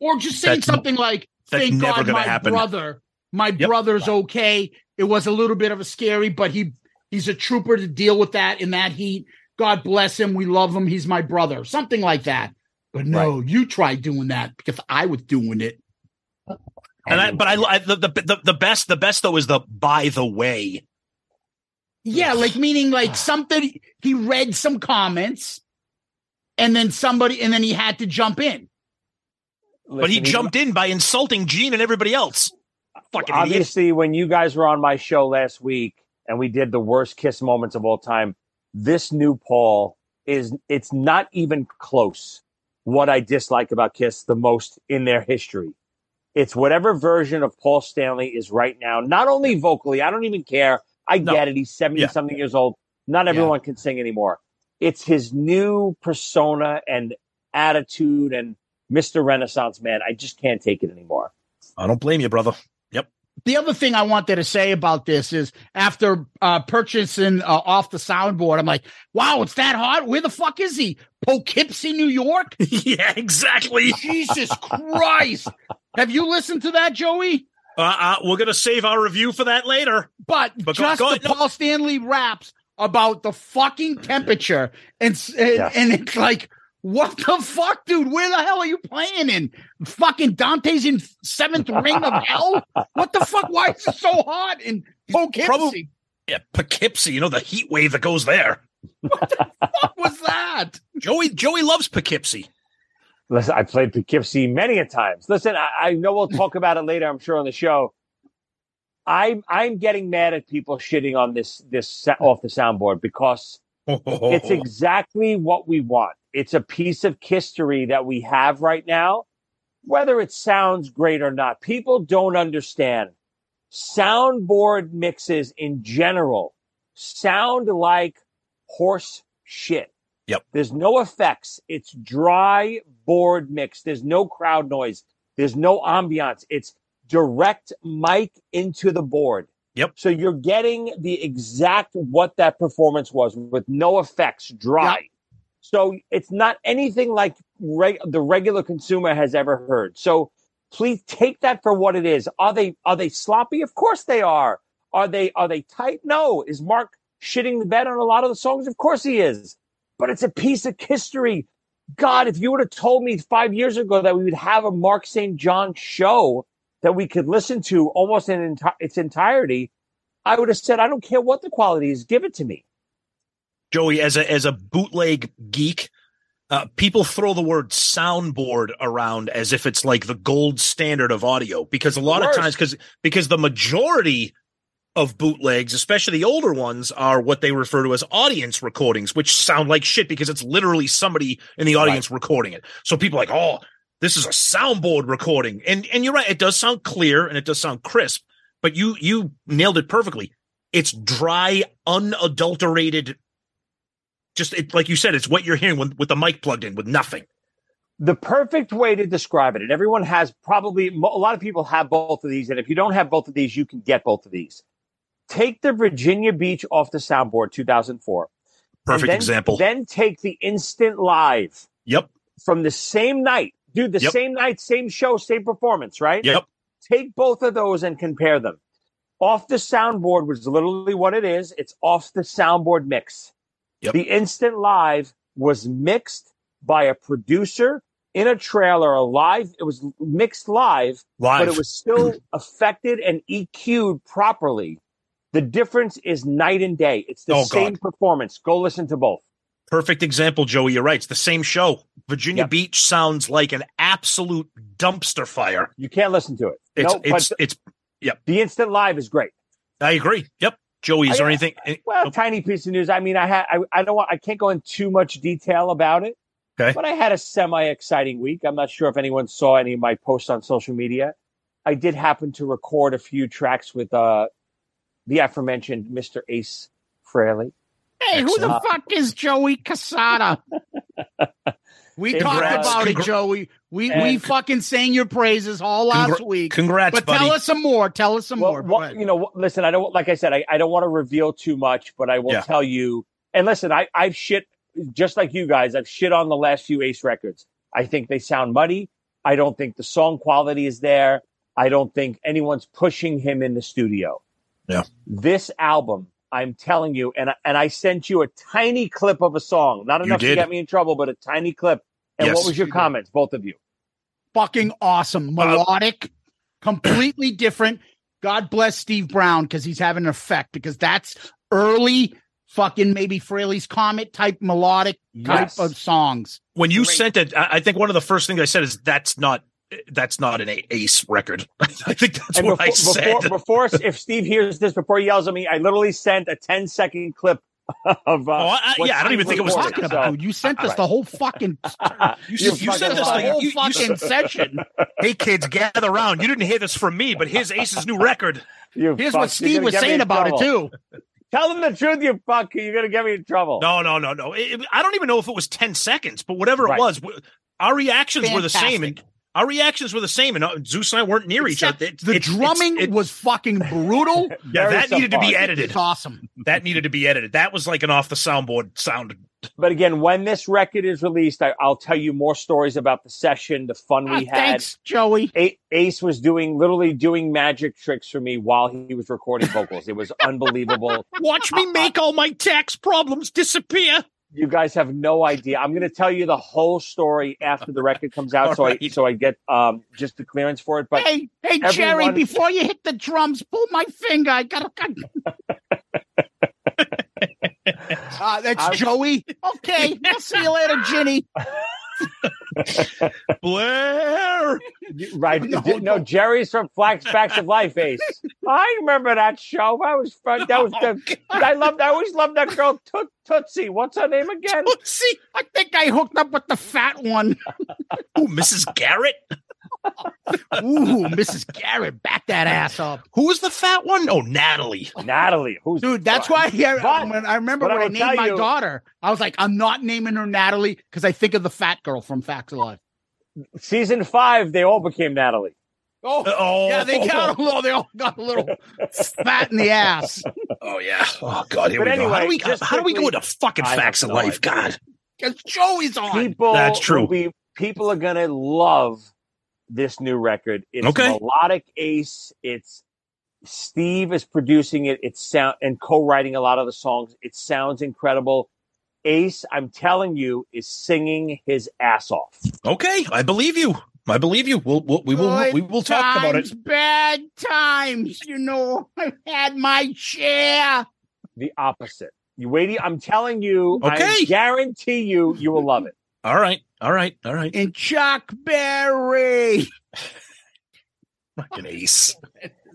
or just saying That's- something like, "Thank God, my happen." brother, my Yep. brother's okay." It was a little bit of a scary, but he he's a trooper to deal with that in that heat. God bless him. We love him. He's my brother. Something like that. But no, you tried doing that because I was doing it. And I, but I, I the, the the the best the best though is the by the way. Yeah, like meaning like something he read some comments and then somebody and then he had to jump in. but he Listen, jumped in by insulting Gene and everybody else. Fucking idiot. obviously when you guys were on my show last week and we did the worst kiss moments of all time this new paul is it's not even close what i dislike about kiss the most in their history. It's whatever version of paul stanley is right now not only vocally i don't even care. I No. get it. He's 70 Yeah. something years old. Not everyone can sing anymore. It's his new persona and attitude and mr renaissance man. I just can't take it anymore. I don't blame you, brother. The other thing I wanted to say about this is after uh, purchasing uh, off the soundboard, I'm like, wow, it's that hot. Where the fuck is he? Poughkeepsie, New York? yeah, exactly. Jesus Christ. Have you listened to that, Joey? Uh, uh, we're gonna save our review for that later. But, But just go the no. Paul Stanley raps about the fucking temperature, and and, Yes. and it's like, what the fuck, dude? Where the hell are you playing in? Fucking Dante's in seventh ring of hell? What the fuck? Why is it so hot in Poughkeepsie? Probably- Yeah, Poughkeepsie, you know the heat wave that goes there. What the fuck was that? Joey Joey loves Poughkeepsie. Listen, I played Poughkeepsie many a times. Listen, I, I know we'll talk about it later. I'm sure on the show. I'm I'm getting mad at people shitting on this this sa- off the soundboard because it's exactly what we want. It's a piece of history that we have right now, whether it sounds great or not. People don't understand. Soundboard mixes in general sound like horse shit. Yep. There's no effects. It's dry board mix. There's no crowd noise. There's no ambiance. It's direct mic into the board. Yep. So you're getting the exact what that performance was with no effects, dry. Yep. So it's not anything like reg- the regular consumer has ever heard. So please take that for what it is. Are they are they sloppy? Of course they are. Are they are they tight? No. Is Mark shitting the bed on a lot of the songs? Of course he is. But it's a piece of history. God, if you would have told me five years ago that we would have a Mark St. John show that we could listen to almost in enti- its entirety, I would have said, I don't care what the quality is, give it to me. Joey, as a as a bootleg geek, uh, people throw the word soundboard around as if it's like the gold standard of audio because a lot of Worst. times because because the majority of bootlegs, especially the older ones, are what they refer to as audience recordings, which sound like shit because it's literally somebody in the audience recording it. So people are like, oh, this is a soundboard recording, and and you're right, it does sound clear and it does sound crisp, but you you nailed it perfectly. It's dry, unadulterated. Just it, like you said, it's what you're hearing with, with the mic plugged in, with nothing. The perfect way to describe it, and everyone has probably, a lot of people have both of these. And if you don't have both of these, you can get both of these. Take the Virginia Beach off the soundboard 2004. Perfect then, example. Then take the instant live yep, from the same night. Dude, the Yep. same night, same show, same performance, right? yep. Take both of those and compare them. Off the soundboard, was literally what it is, it's off the soundboard mix. Yep. The instant live was mixed by a producer in a trailer, a live, it was mixed live, Live. but it was still affected and EQ'd properly. The difference is night and day. It's the Oh, same God. performance. Go listen to both. Perfect example, Joey. You're right. It's the same show. Virginia Yep. Beach sounds like an absolute dumpster fire. You can't listen to it. It's no, it's but it's. the instant live is great. I agree. Yep. Joey, is there I- anything? Well, oh, tiny piece of news. I mean, I had, I, I don't want, I can't go in too much detail about it. Okay. But I had a semi exciting week. I'm not sure if anyone saw any of my posts on social media. I did happen to record a few tracks with uh, the aforementioned Mr. Ace Frehley. Hey, who the fuck is Joey Cassata? We talked Congrats. about it, Congr- Joey. We And- we fucking sang your praises all last Congr- week. Congrats, But buddy. tell us some more. Tell us some Well, more. Go what- ahead. you know, listen, I don't, like I said, I, I don't want to reveal too much, but I will Yeah. tell you. And listen, I, I've shit, just like you guys, I've shit on the last few Ace records. I think they sound muddy. I don't think the song quality is there. I don't think anyone's pushing him in the studio. Yeah. This album, I'm telling you, and I- and I sent you a tiny clip of a song, not enough to get me in trouble, but a tiny clip. And Yes. what was your You did. comments, both of you? fucking awesome. Uh, melodic, completely different. God bless Steve Brown because he's having an effect because that's early fucking maybe Frehley's Comet type melodic type of songs. when you Great. sent it, I, I think one of the first things I said is that's not that's not an Ace record. I think that's And what I said. before, before, if Steve hears this, before he yells at me, I literally sent a 10 second clip of. Uh, Oh, I- yeah, I don't even think it was Talking so- about, dude, you sent us Right. the whole fucking you, You're you fucking sent this lying. thing. whole You, you fucking said, session. hey kids, gather around. You didn't hear this from me, but here's Ace's new record. You Here's fuck, what Steve was saying in about it too. Tell them the truth, you fuck. You're going to get me in trouble. No, no, no, no. It- it- I don't even know if it was ten seconds, but whatever Right. it was, w- our reactions were the same, and Fantastic. Our reactions were the same. And uh, Zeus and I weren't near each other. It- the it's- drumming it's- it- was fucking brutal. yeah, Very that needed to be edited. It's awesome. That needed to be edited. That was like an off the soundboard sound. But again, when this record is released, I, I'll tell you more stories about the session, the fun Ah, we had. thanks, Joey. A- Ace was doing literally doing magic tricks for me while he was recording vocals. It was unbelievable. Watch me make all my tax problems disappear. You guys have no idea. I'm going to tell you the whole story after the record comes out, so I so I get um just the clearance for it. But hey, hey, Jerry, before you hit the drums, pull my finger. I gotta. Uh, that's I'm- Joey. Okay, I'll see you later, Ginny. Blair. Right? No, No, no. Jerry's from Flax Facts of Life, Ace. I remember that show. That was fun. That was Oh, the. I loved. I always loved that girl, Toot, Tootsie. What's her name again? See, I think I hooked up with the fat one. Ooh, Mrs. Garrett. Ooh, Mrs. Garrett, back that ass up. Who was the fat one? Oh, Natalie. Natalie. Who's Dude, that's why I, But- when I remember but I when I, named my you- daughter, I was like, I'm not naming her Natalie because I think of the fat girl from Facts of Life. season five. They all became Natalie. Oh, Oh, yeah, they got a little, they all got a little fat in the ass. Oh yeah. Oh god. Here But we go. How do anyway, we just how do we go quickly- into fucking I facts of no life? idea. God. Because Joey's on. People. That's true. Be, people are gonna love this new record. It's Okay. melodic ace. It's Steve is producing it. It's sound and co-writing a lot of the songs. It sounds incredible. Ace, I'm telling you, is singing his ass off. Okay, I believe you. I believe you. We'll, we'll we will Good we will talk about it. times, Bad times, you know. I've had my share. The opposite. You wait. I'm telling you. I Okay. guarantee you, you will love it. All right. All right. All right. And Chuck Berry. Fucking ace.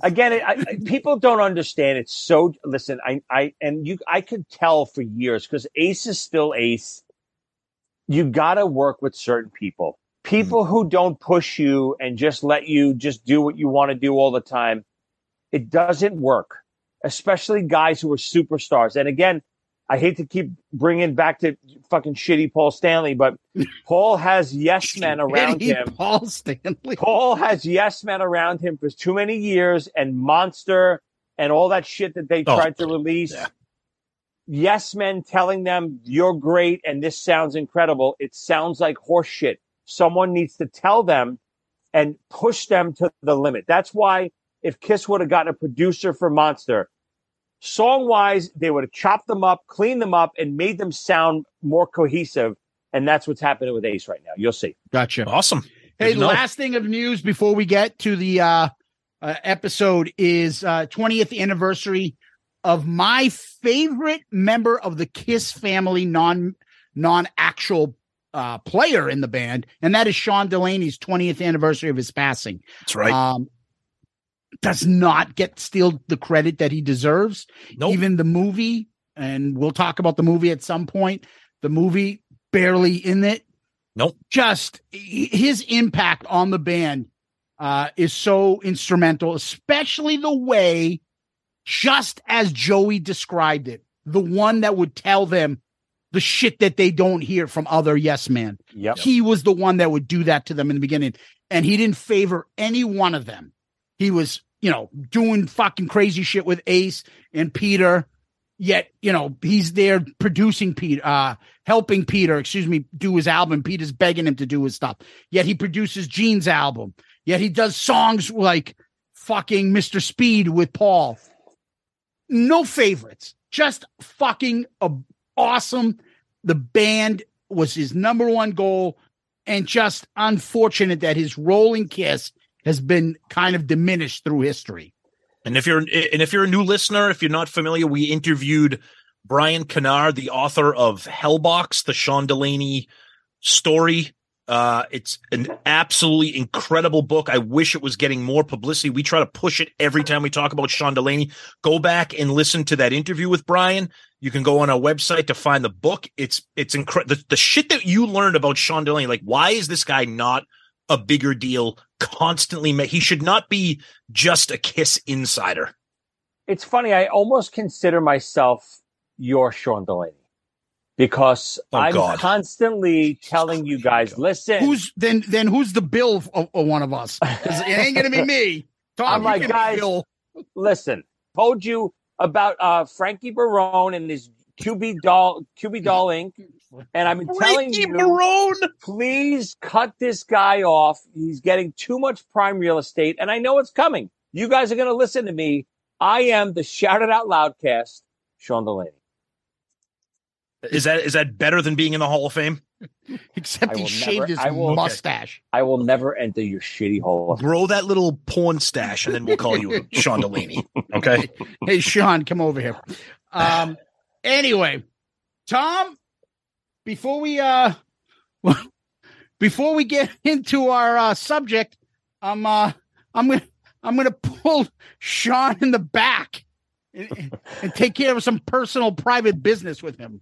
again, it, I, I- people don't understand. It's so listen. I, I, and you, I could tell for years because Ace is still Ace. You got to work with certain people, people mm-hmm. who don't push you and just let you just do what you want to do all the time. It doesn't work, especially guys who are superstars. And again, I hate to keep bringing back to fucking shitty Paul Stanley, but Paul has yes men around him. Paul Stanley. Paul has yes men around him for too many years and monster and all that shit that they Oh, tried to release. yeah. Yes men telling them you're great and this sounds incredible. It sounds like horse shit. Someone needs to tell them and push them to the limit. That's why if Kiss would have gotten a producer for Monster, song wise, they would have chopped them up, cleaned them up, and made them sound more cohesive. And that's what's happening with Ace right now. You'll see. Gotcha. Awesome. Hey, Good to know. last thing of news before we get to the uh, uh, episode is uh, 20th anniversary of my favorite member of the Kiss family, non non actual uh, player in the band, and that is Sean Delaney's 20th anniversary of his passing. That's right. Um, does not get still the credit that he deserves. nope. Even the movie, and we'll talk about the movie at some point. The movie barely in it. Nope. Just his impact on the band uh, is so instrumental, especially the way, just as Joey described it, the one that would tell them the shit that they don't hear from other yes men. Yep. He was the one that would do that to them in the beginning, and he didn't favor any one of them. He was, you know, doing fucking crazy shit with Ace and Peter. Yet, you know, he's there producing Peter, uh, helping Peter, excuse me, do his album. Peter's begging him to do his stuff. Yet he produces Gene's album. Yet he does songs like fucking Mr. Speed with Paul. No favorites, just fucking awesome. The band was his number one goal, and just unfortunate that his rolling kiss has been kind of diminished through history. And if you're and if you're a new listener, if you're not familiar, we interviewed Brian Kennard, the author of Hellbox, the Sean Delaney story. Uh, it's an absolutely incredible book. I wish it was getting more publicity. We try to push it every time we talk about Sean Delaney. Go back and listen to that interview with Brian. You can go on our website to find the book. It's it's incredible. The, the shit that you learned about Sean Delaney, like why is this guy not a bigger deal? Constantly, ma- he should not be just a Kiss insider. it's funny. I almost consider myself your Sean Delaney because Oh, I'm God. constantly telling you guys, listen. Who's then? Then who's the Bill of, of one of us? it ain't gonna be me. Tom, I'm like, guys, Bill. listen? Told you about uh, Frankie Barone and his QB doll, QB doll Inc. And I'm been telling Frankie you, Barone. please cut this guy off. He's getting too much prime real estate, and I know it's coming. You guys are going to listen to me. I am the shout it out loudcast, Sean Delaney. Is that is that better than being in the Hall of Fame? Except I he shaved never- his I will- mustache. I will never enter your shitty hole. Grow that little porn stash, and then we'll call you Sean Delaney. Okay. Hey, Sean, come over here. Um, Anyway, Tom, before we uh before we get into our uh subject, I'm uh I'm gonna I'm gonna pull Sean in the back and, and take care of some personal private business with him.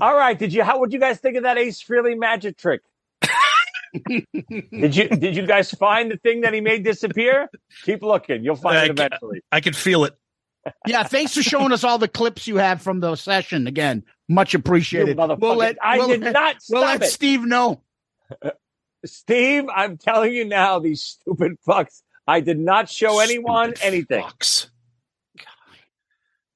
All right. Did you? How would you guys think of that Ace Frehley magic trick? did you? Did you guys find the thing that he made disappear? Keep looking. You'll find I, it eventually. I can feel it. Yeah, thanks for showing us all the clips you have from the session. Again, much appreciated. You We'll let, I we'll did let- not We'll stop let it. Steve know. Steve, I'm telling you now, these stupid fucks. I did not show anyone Stupid anything. fucks.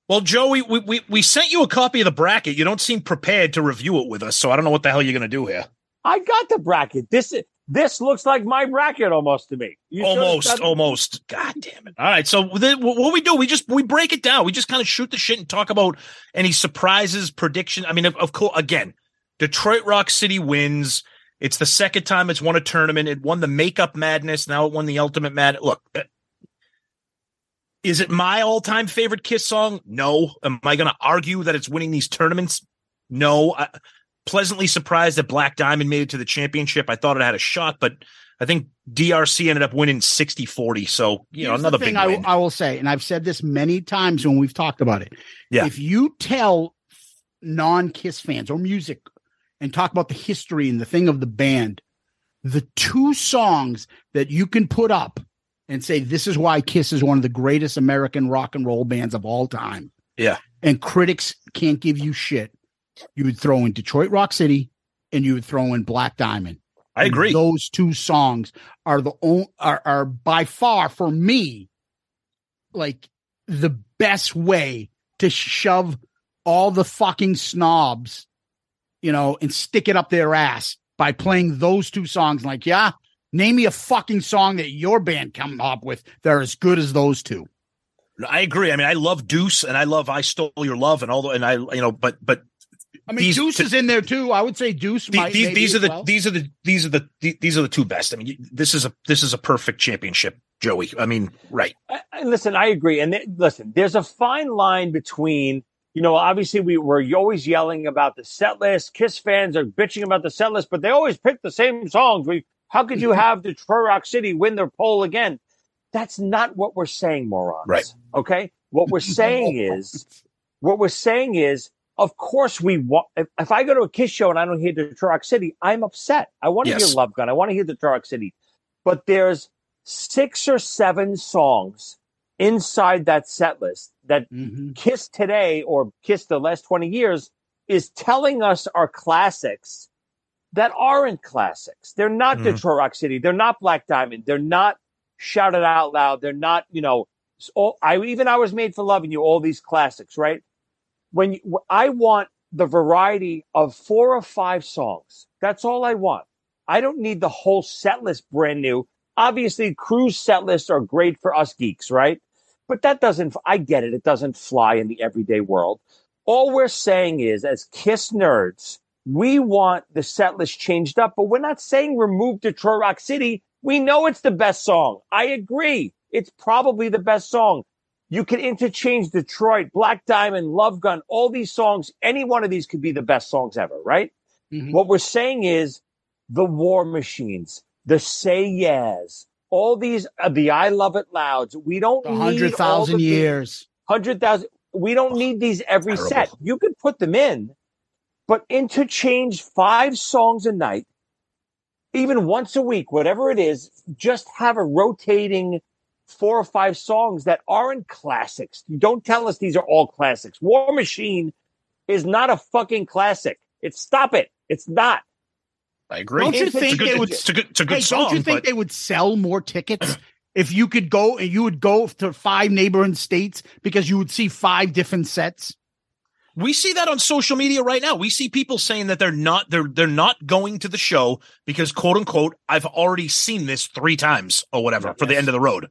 Well, Joey, we, we we sent you a copy of the bracket. You don't seem prepared to review it with us, so I don't know what the hell you're going to do here. I got the bracket. This is this looks like my bracket almost to me. You almost, done- almost. God damn it! All right, so what we do? We just we break it down. We just kind of shoot the shit and talk about any surprises, prediction. I mean, of, of course, again, Detroit Rock City wins. It's the second time it's won a tournament. It won the Makeup Madness. Now it won the Ultimate Mad. Look, uh, is it my all-time favorite Kiss song? No. Am I going to argue that it's winning these tournaments? No. I, pleasantly surprised that Black Diamond made it to the championship. I thought it had a shot, but I think DRC ended up winning 60-40. So, you know, another the thing. I will say, and I've said this many times when we've talked about it. Yeah. If you tell non Kiss fans or music and talk about the history and the thing of the band, the two songs that you can put up and say, this is why Kiss is one of the greatest American rock and roll bands of all time. Yeah. And critics can't give you shit. You would throw in Detroit Rock City and you would throw in Black Diamond. I agree. And those two songs are the only, are, are by far for me like the best way to shove all the fucking snobs, you know, and stick it up their ass by playing those two songs. Like, yeah, name me a fucking song that your band come up with that are as good as those two. I agree. I mean, I love Deuce and I love I Stole Your Love and all the, and I, you know, but, but I mean, These- Deuce is in there too. I would say Deuce. the- might, these, these are the, well. these are the, these are the, these are the two best. I mean, this is a, this is a perfect championship, Joey. I mean, right. I- I- listen, I agree. And th- listen, there's a fine line between you know, obviously we were always yelling about the set list. Kiss fans are bitching about the set list, but they always pick the same songs. We, how could you have Detroit Rock City win their poll again? That's not what we're saying, morons. Right. Okay. What we're saying is, what we're saying is, of course we want. If, if I go to a Kiss show and I don't hear Detroit Rock City, I'm upset. I want to Yes. hear Love Gun. I want to hear Detroit Rock City. But there's six or seven songs inside that set list that Mhm. Kiss today or Kiss the last 20 years is telling us are classics that aren't classics. They're not Mhm. Detroit Rock City. They're not Black Diamond. They're not Shout It Out Loud. They're not, you know, all, I even I was made for loving you. All these classics, right? When you, I want the variety of four or five songs. That's all I want. I don't need the whole set list brand new. Obviously, cruise set lists are great for us geeks, right? But that doesn't, I get it. It doesn't fly in the everyday world. All we're saying is, as Kiss nerds, we want the set list changed up, but we're not saying remove Detroit Rock City. We know it's the best song. I agree. It's probably the best song. You can interchange Detroit, Black Diamond, Love Gun, all these songs. Any one of these could be the best songs ever, right? Mhm. What we're saying is the War Machines, the Say Yes, all these, uh, the I Love It Louds. We don't A need all thousand the years. hundred thousand. We don't need these every terrible. set. You could put them in, but interchange five songs a night, even once a week, whatever it is. Just have a rotating four or five songs that aren't classics. Don't tell us these are all classics. War Machine is not a fucking classic. It's stop it. It's not. I agree. Don't you It's think good- they would- It's a good, it's a good Hey, song. don't you think but they would sell more tickets if you could go and you would go to five neighboring states because you would see five different sets? We see that on social media right now. We see people saying that they're not they're they're not going to the show because quote unquote I've already seen this three times or whatever for the end of the road.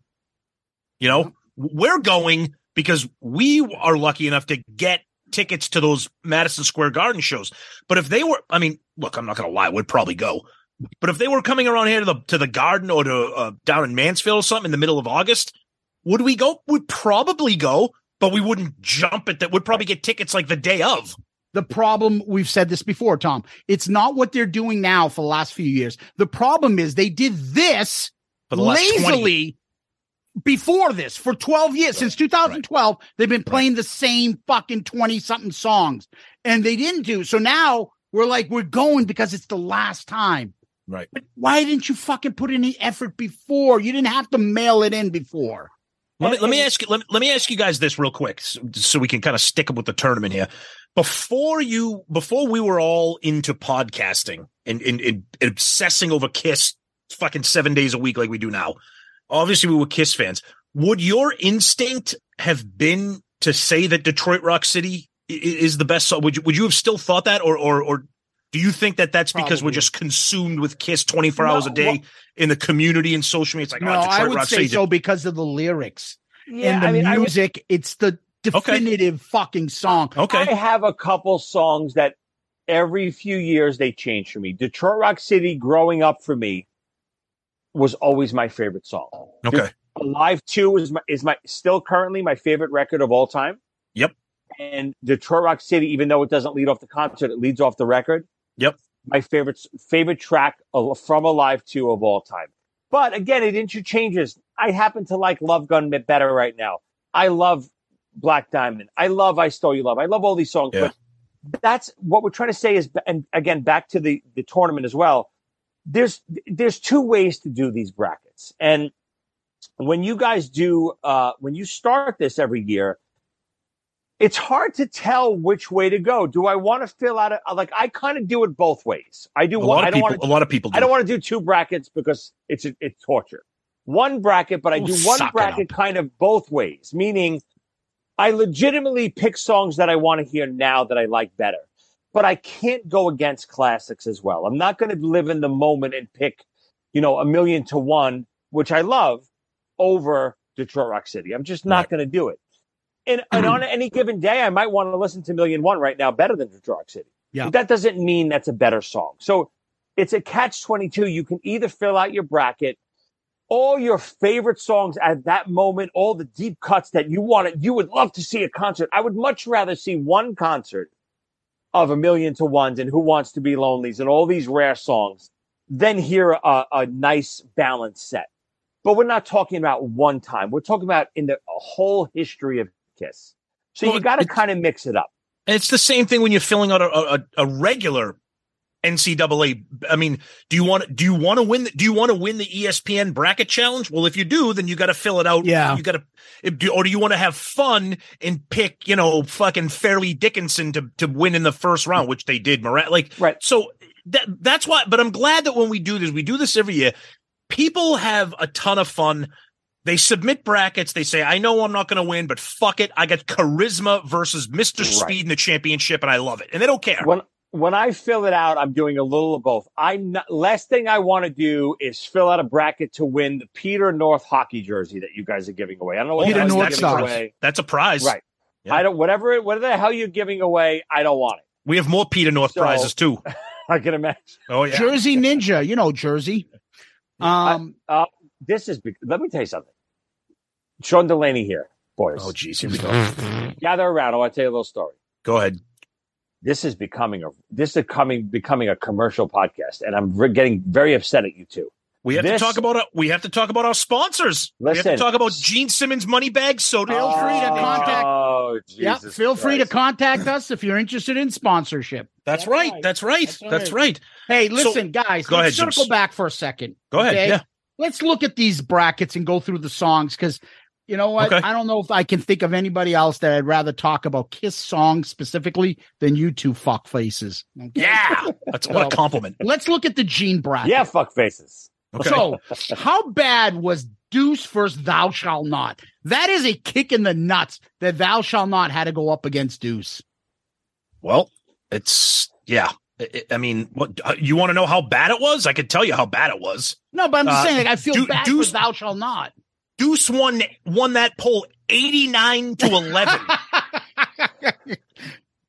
You know, we're going because we are lucky enough to get tickets to those Madison Square Garden shows. But if they were, I mean, look, I'm not going to lie, would probably go. But if they were coming around here to the to the Garden or to uh, down in Mansfield or something in the middle of August, would we go? We'd probably go, but we wouldn't jump at that. We'd probably get tickets like the day of. The problem, we've said this before, Tom, it's not what they're doing now for the last few years. The problem is they did this lazily before this for 12 years. Since 2012, they've been playing the same fucking 20 something songs and they didn't do. So now we're like, we're going because it's the last time. Right. But why didn't you fucking put any effort before? You didn't have to mail it in before. Let me, let me ask you let me, let me ask you guys this real quick so, so we can kind of stick with the tournament here. Before you before we were all into podcasting and, and, and obsessing over Kiss fucking 7 days a week like we do now. Obviously we were Kiss fans. Would your instinct have been to say that Detroit Rock City is the best song? Would you would you have still thought that or or or do you think that that's because we're just consumed with Kiss 24 hours a day well- in the community and social media? It's like, oh, no, oh, I would Rock say City. so because of the lyrics Yeah, and the I mean, I would- music. it's the definitive fucking song. Okay. I have a couple songs that every few years they change for me. Detroit Rock City growing up for me was always my favorite song. Okay. Alive 2 is my is my still currently my favorite record of all time. Yep. And Detroit Rock City, even though it doesn't lead off the concert, it leads off the record. Yep. My favorite favorite track of, from Alive 2 of all time. But again, it interchanges. I happen to like Love Gun bit better right now. I love Black Diamond. I love I Stole Your Love. I love all these songs. Yeah. But that's what we're trying to say is, and again, back to the, the tournament as well. There's, there's two ways to do these brackets. And when you guys do, uh, when you start this every year, it's hard to tell which way to go. Do I want to fill out a, like, I kind of do it both ways. I do A one, lot I of don't people. want to A lot of people. Do. I don't want to do two brackets because it's it's torture. One bracket, but I do one bracket kind of both ways, meaning I legitimately pick songs that I want to hear now that I like better. But I can't go against classics as well. I'm not going to live in the moment and pick, you know, a million to one, which I love, over Detroit Rock City. I'm just not Right. going to do it. And, and on any given day, I might want to listen to Million One right now better than Rock City. Yeah. But that doesn't mean that's a better song. So it's a catch 22. You can either fill out your bracket all your favorite songs at that moment, all the deep cuts that you wanted, you would love to see a concert. I would much rather see one concert of a million to ones and who wants to be lonely's and all these rare songs than hear a, a nice balanced set. But we're not talking about one time. We're talking about in the whole history of Kiss. So Well, you got to kind of mix it up. It's the same thing when you're filling out a, a, a regular NCAA. I mean, do you want do you want to win? The, do you want to win the ESPN bracket challenge? Well, if you do, then you got to fill it out. Yeah. you got to. Or do you want to have fun and pick, you know, fucking Fairleigh Dickinson to to win in the first round, which they did. Moran, like, Right. So that that's why. But I'm glad that when we do this, we do this every year. People have a ton of fun. They submit brackets. They say, I know I'm not going to win, but fuck it. I got charisma versus Mr. Right. Speed in the championship, and I love it. And they don't care. When when I fill it out, I'm doing a little of both. I not, last thing I want to do is fill out a bracket to win the Peter North hockey jersey that you guys are giving away. I don't know what Peter the North giving Stars. away. That's a prize. Right. Yeah. I don't whatever whatever the hell you're giving away. I don't want it. We have more Peter North So- prizes too. I can imagine. Oh yeah. Jersey Ninja, you know Jersey. Um, Uh, this is. Let me tell you something. Sean Delaney here, boys. Oh geez, here we go. Gather around. I want to tell you a little story. Go ahead. This is becoming a this is coming becoming a commercial podcast, and I'm re- getting very upset at you two. We have This- to talk about our, we have to talk about our sponsors. we have to Listen. talk about Gene Simmons money bag So Feel free to oh, contact- Oh, yeah, Jesus feel free to contact us if you're interested in sponsorship. That's That's right. right. That's right. That's That's, right. right. Hey, So- listen, guys, go let's ahead, circle Zeus. back for a second. Go ahead. okay? Yeah. Let's look at these brackets and go through the songs because you know what? Okay. I don't know if I can think of anybody else that I'd rather talk about Kiss songs specifically than you two fuck faces. Okay? Yeah. That's what a compliment. Let's look at the Gene bracket. Yeah, fuck faces. Okay. So, how bad was Deuce versus Thou Shall Not? That is a kick in the nuts that Thou Shall Not had to go up against Deuce. well, it's yeah. I- I I mean, what uh, you want to know how bad it was? I could tell you how bad it was. No, but I'm just Uh, saying, like, I feel Deu- bad Deuce- for Thou Shall Not. Deuce won won that poll 89 to 11.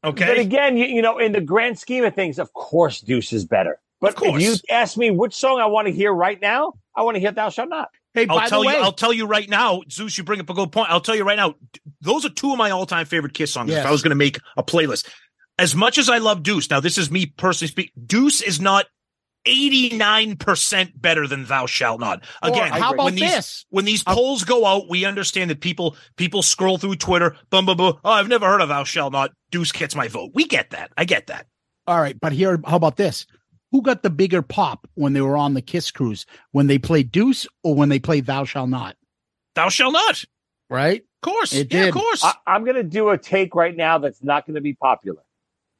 okay. But again, you, you know, in the grand scheme of things, of course, Deuce is better. But if you ask me which song I want to hear right now, I want to hear "Thou Shalt Not." Hey, I'll by tell the way, you. I'll tell you right now, Zeus. You bring up a good point. I'll tell you right now. Those are two of my all-time favorite Kiss songs. If I was going to make a playlist, as much as I love Deuce, now this is me personally speak. Deuce is not eighty-nine percent better than Thou Shalt Not. Or Again, how about when these this? when these polls go out, we understand that people people scroll through Twitter. Bum bum bum. Oh, I've never heard of Thou Shalt Not. Deuce gets my vote. We get that. I get that. All right, but here, how about this? Who got the bigger pop when they were on the Kiss cruise? When they played Deuce or when they played Thou Shall Not? Thou Shalt Not. Right? Of Right? course. It yeah, did. of course. I, I'm going to do a take right now that's not going to be popular.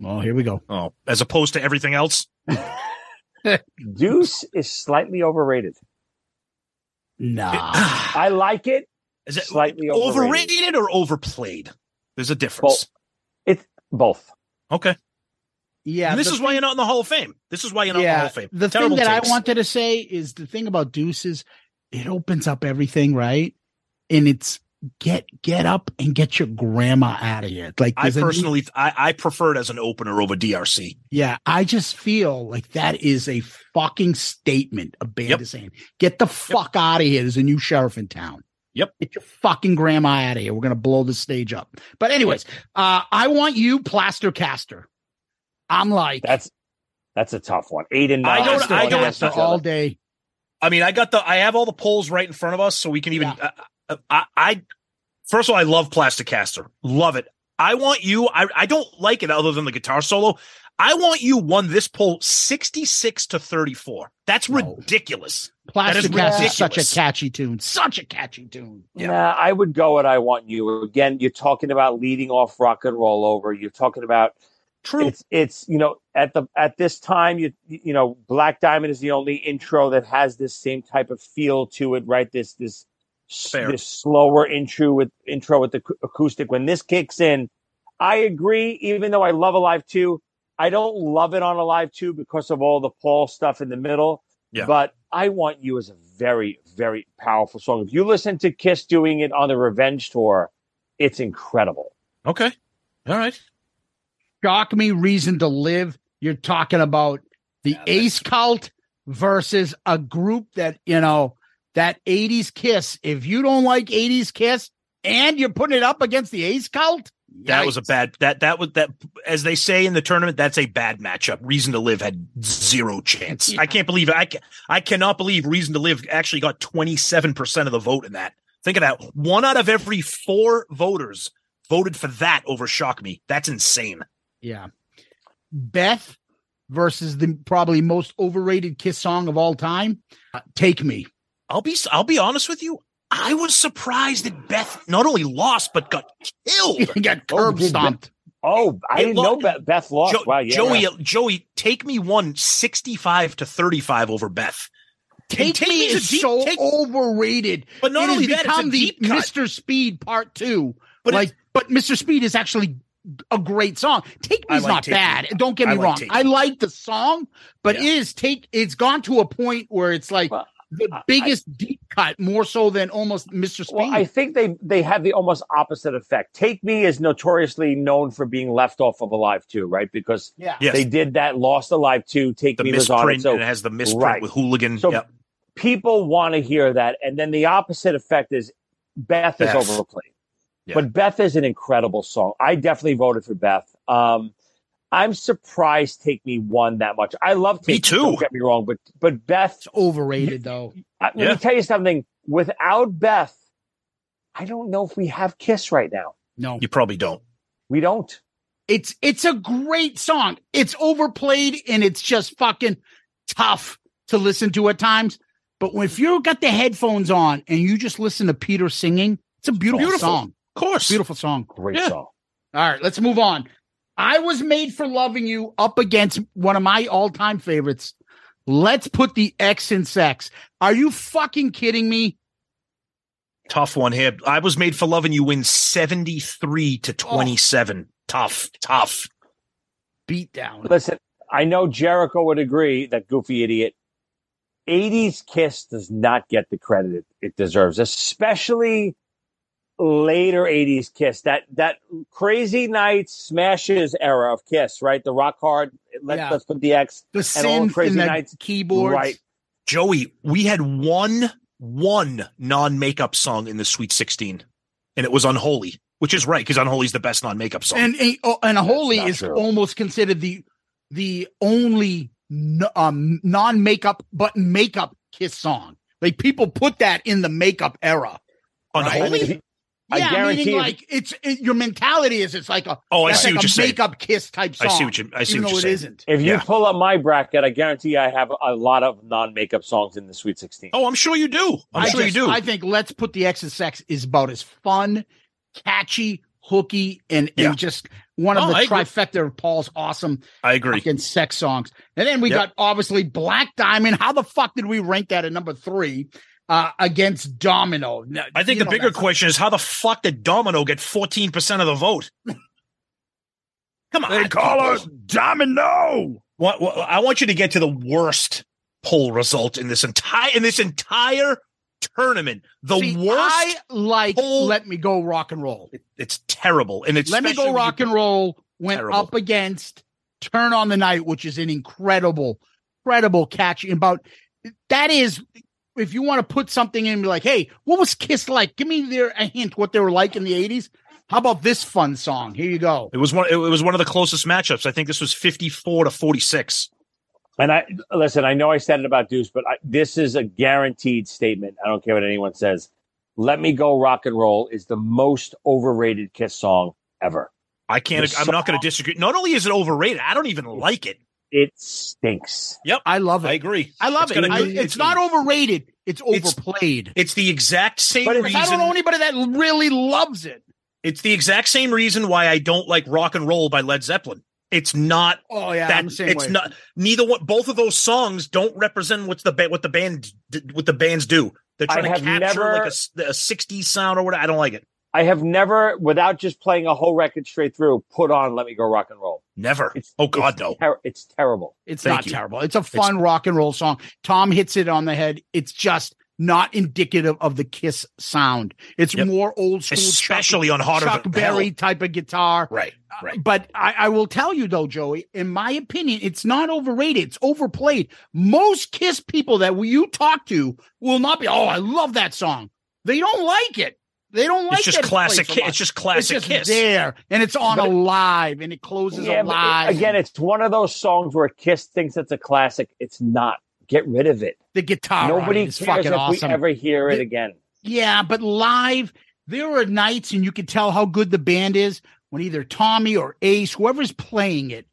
Well, here we go. oh, as opposed to everything else. Deuce is slightly overrated. Nah. I like it. Is it Slightly overrated. overrated or overplayed? There's a difference. It's both. Okay. yeah. and this the is why you're not in the Hall of Fame. This is why you're not in the Hall of Fame. The Terrible thing that takes. I wanted to say is the thing about Deuce is it opens up everything, right? And it's get get up and get your grandma out of here. Like I there's a personally, I, I prefer it as an opener over DRC. Yeah, I just feel like that is a fucking statement a band Yep. is saying. Get the fuck out of here. There's a new sheriff in town. Yep. Get your fucking grandma out of here. We're gonna blow the stage up. But anyways, uh, I want you plaster caster. I'm like That's that's a tough one. Eight and nine. I nine. don't- I don't- caster all day. I mean, I got the, I have all the polls right in front of us, so we can even. Yeah. Uh, I, I, first of all, I love Plaster Caster, love it. I want you. I, I don't like it other than the guitar solo. I want you won this poll sixty six to thirty four. That's No. ridiculous. Plaster is caster is such a catchy tune. Such a catchy tune. Yeah. Nah, I would go with I Want You. Again, you're talking about leading off rock and roll over. You're talking about True. it's it's you know at the at this time you you know Black Diamond is the only intro that has this same type of feel to it, right? This this Fair. this slower intro with intro with the acoustic. When this kicks in, I agree. Even though I love Alive Two, I don't love it on Alive Two because of all the Paul stuff in the middle. Yeah. But I Want You is a very very powerful song. If you listen to Kiss doing it on the Revenge tour, it's incredible. Okay. All right. Shock me reason to live. You're talking about the Yeah, Ace Cult versus a group that, you know, that 80s kiss. If you don't like 80s kiss and you're putting it up against the Ace Cult, That was a bad that that was that as they say in the tournament. That's a bad matchup. Reason to Live had zero chance. Yeah. I can't believe I can, I cannot believe Reason to Live actually got twenty seven percent of the vote in that. Think of that. One out of every four voters voted for that over Shock Me. That's insane. Yeah. Beth versus the probably most overrated Kiss song of all time. Uh, Take Me. I'll be I'll be honest with you. I was surprised that Beth not only lost but got killed. Got Oh, curb did stomped. Oh, I It didn't lo- know Beth, Beth lost. Jo- wow, yeah. Joey, Joey, take me one 65 to 35 over Beth. Take, Take Me is deep- so Take- overrated. But not It only that, it's a become the cut. Mr. Speed Part Two. But like, but Mr. Speed is actually a great song. Take I Me's like not Take Me. bad. Don't get I me like wrong. I like the song, but Yeah. it is take. It's gone to a point where it's like Well, the I- biggest deep cut, more so than almost Mr. Speed. Well, I think they they have the almost opposite effect. Take Me is notoriously known for being left off of Alive 2, right? Because yeah. Yes. they did that Lost Alive 2, Take the Me was on it. misprint So and it has the misprint Right. with hooligan. So- yep. people want to hear that. And then the opposite effect is Beth, Beth. is overplayed. Yeah. But Beth is an incredible song. I definitely voted for Beth. Um, I'm surprised Take Me won that much. I love Take Me Me, too. Don't get me wrong, but but Beth, It's overrated though. I, let Yeah. me tell you something. Without Beth, I don't know if we have Kiss right now. No, You probably don't. We don't. it's it's a great song. It's overplayed and it's just fucking tough to listen to at times. But if you got the headphones on and you just listen to Peter singing, it's a beautiful, Beautiful. song. Of course. Beautiful song. Great Yeah. song. All right, let's move on. I was made for loving you up against one of my all-time favorites. Let's put the X in sex. Are you fucking kidding me? Tough one here. I was made for loving you win 73 to 27. Tough, tough. Beat down. Listen, I know Jericho would agree that Goofy Idiot 80s Kiss does not get the credit it, it deserves, especially later 80s Kiss. That that crazy nights smashes era of Kiss, right? The rock hard. Let's Yeah. let's put the X. The and all synth Crazy and the Nights. keyboards. Right. Joey, we had one, one non makeup song in the Sweet 16, and it was Unholy, which is right because Unholy is the best non makeup song. and and, oh, and holy is true. almost considered the the only n- um, non makeup but makeup kiss song. Like people put that in the makeup era. Unholy? I mean, if you- I yeah, guarantee meaning like it's it, your mentality is it's like a Oh, I see like what a you're saying. makeup kiss type song. I see what you- I see even what though you're it saying. isn't. If you Yeah. pull up my bracket, I guarantee I have a lot of non-makeup songs in the Sweet 16. oh, I'm sure you do. I'm I sure just- you do. I think Let's Put the X in Sex is about as fun, catchy, hooky, and, Yeah. and just one of Oh, the I agree. trifecta of Paul's awesome I agree. fucking sex songs. And then we Yep. got obviously Black Diamond. How the fuck did we rank that at number three uh, against Domino? Now, I think the know, bigger question is how the fuck did Domino get 14% of the vote? Come on. They call us Domino. What, what, I want you to get to the worst poll result in this entire in this entire tournament. The See, worst. I like poll- Let Me Go Rock and Roll. it's terrible, and it's Let Me Go Rock and Roll went Terrible. up against Turn on the Night, which is an incredible, incredible catch. About that is, if you want to put something in, be like, hey, what was Kiss like? Give me there a hint what they were like in the eighties. How about this fun song? Here you go. It was one. It was one of the closest matchups. I think this was fifty-four to forty-six. And I listen. I know I said it about Deuce, but I, this is a guaranteed statement. I don't care what anyone says. "Let Me Go Rock and Roll" is the most overrated Kiss song ever. I can't. The I'm not going to disagree. Not only is it overrated, I don't even like it. It stinks. Yep, I love it. I agree. I love It's it. got a I- good- it's not overrated. It's It's- overplayed. It's the exact same But reason. I don't know anybody that really loves it. It's the exact same reason why I don't like rock and roll by Led Zeppelin. It's not Oh yeah, that I'm the same it's way. not neither one both of those songs don't represent what's the ba- what the band what the bands do. They're I trying to capture never- like a 60s sound or whatever. I don't like it. I have never, without just playing a whole record straight through, put on "Let Me Go Rock and Roll." Never. It's oh God, it's no. ter- it's terrible. It's Thank not you. terrible. It's a fun rock and roll song. Tom hits it on the head. It's just not indicative of the Kiss sound. It's Yep. more old school, Especially Chuck, on Harder Chuck Than Berry type of guitar. Right, uh, right. But I, I will tell you though, Joey, in my opinion, it's not overrated. It's overplayed. Most Kiss people that you talk to will not be. Oh, I love that song. They don't like it. They don't like it. It's just that classic. played so Ki- much. It's just classic it's just Kiss. there, and it's on But- a live, and it closes Yeah, a but it- again, it's one of those songs where Kiss thinks it's a classic. It's not. Get rid of it. the guitar. Nobody it is cares fucking if awesome. we ever hear it The- again. Yeah, but live, there are nights and you can tell how good the band is when either Tommy or Ace, whoever's playing it,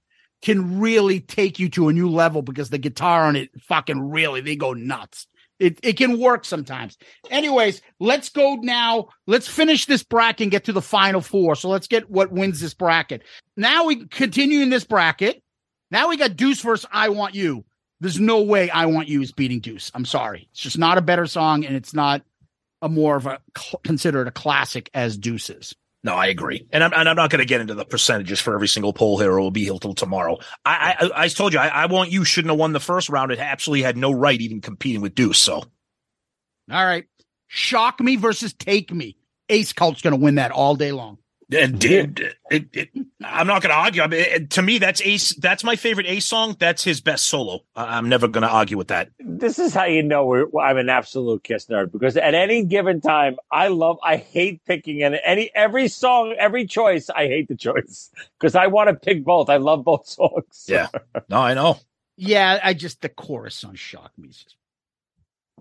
can really take you to a new level because the guitar on it fucking really they go nuts. It it can work sometimes. Anyways, let's go now. Let's finish this bracket and get to the final four. So let's get what wins this bracket. Now we continue in this bracket. Now we got Deuce versus I Want You. There's no way I Want You is beating Deuce. I'm sorry. It's just not a better song and it's not a more of a considered a classic as Deuces. No, I agree, and I'm and I'm not going to get into the percentages for every single poll here. It will be here till tomorrow. I I, I told you I, I want you shouldn't have won the first round. It absolutely had no right even competing with Deuce. So All right. Shock Me versus Take Me. Ace Cult's going to win that all day long. And did it, it, I'm not going to argue. I mean, it, to me, that's Ace. That's my favorite Ace song. That's his best solo. I, I'm never going to argue with that. This is how you know we're, I'm an absolute Kiss nerd because at any given time, I love, I hate picking and any every song, every choice. I hate the choice because I want to pick both. I love both songs. Yeah. No, I know. Yeah, I just the chorus on Shock Me. just-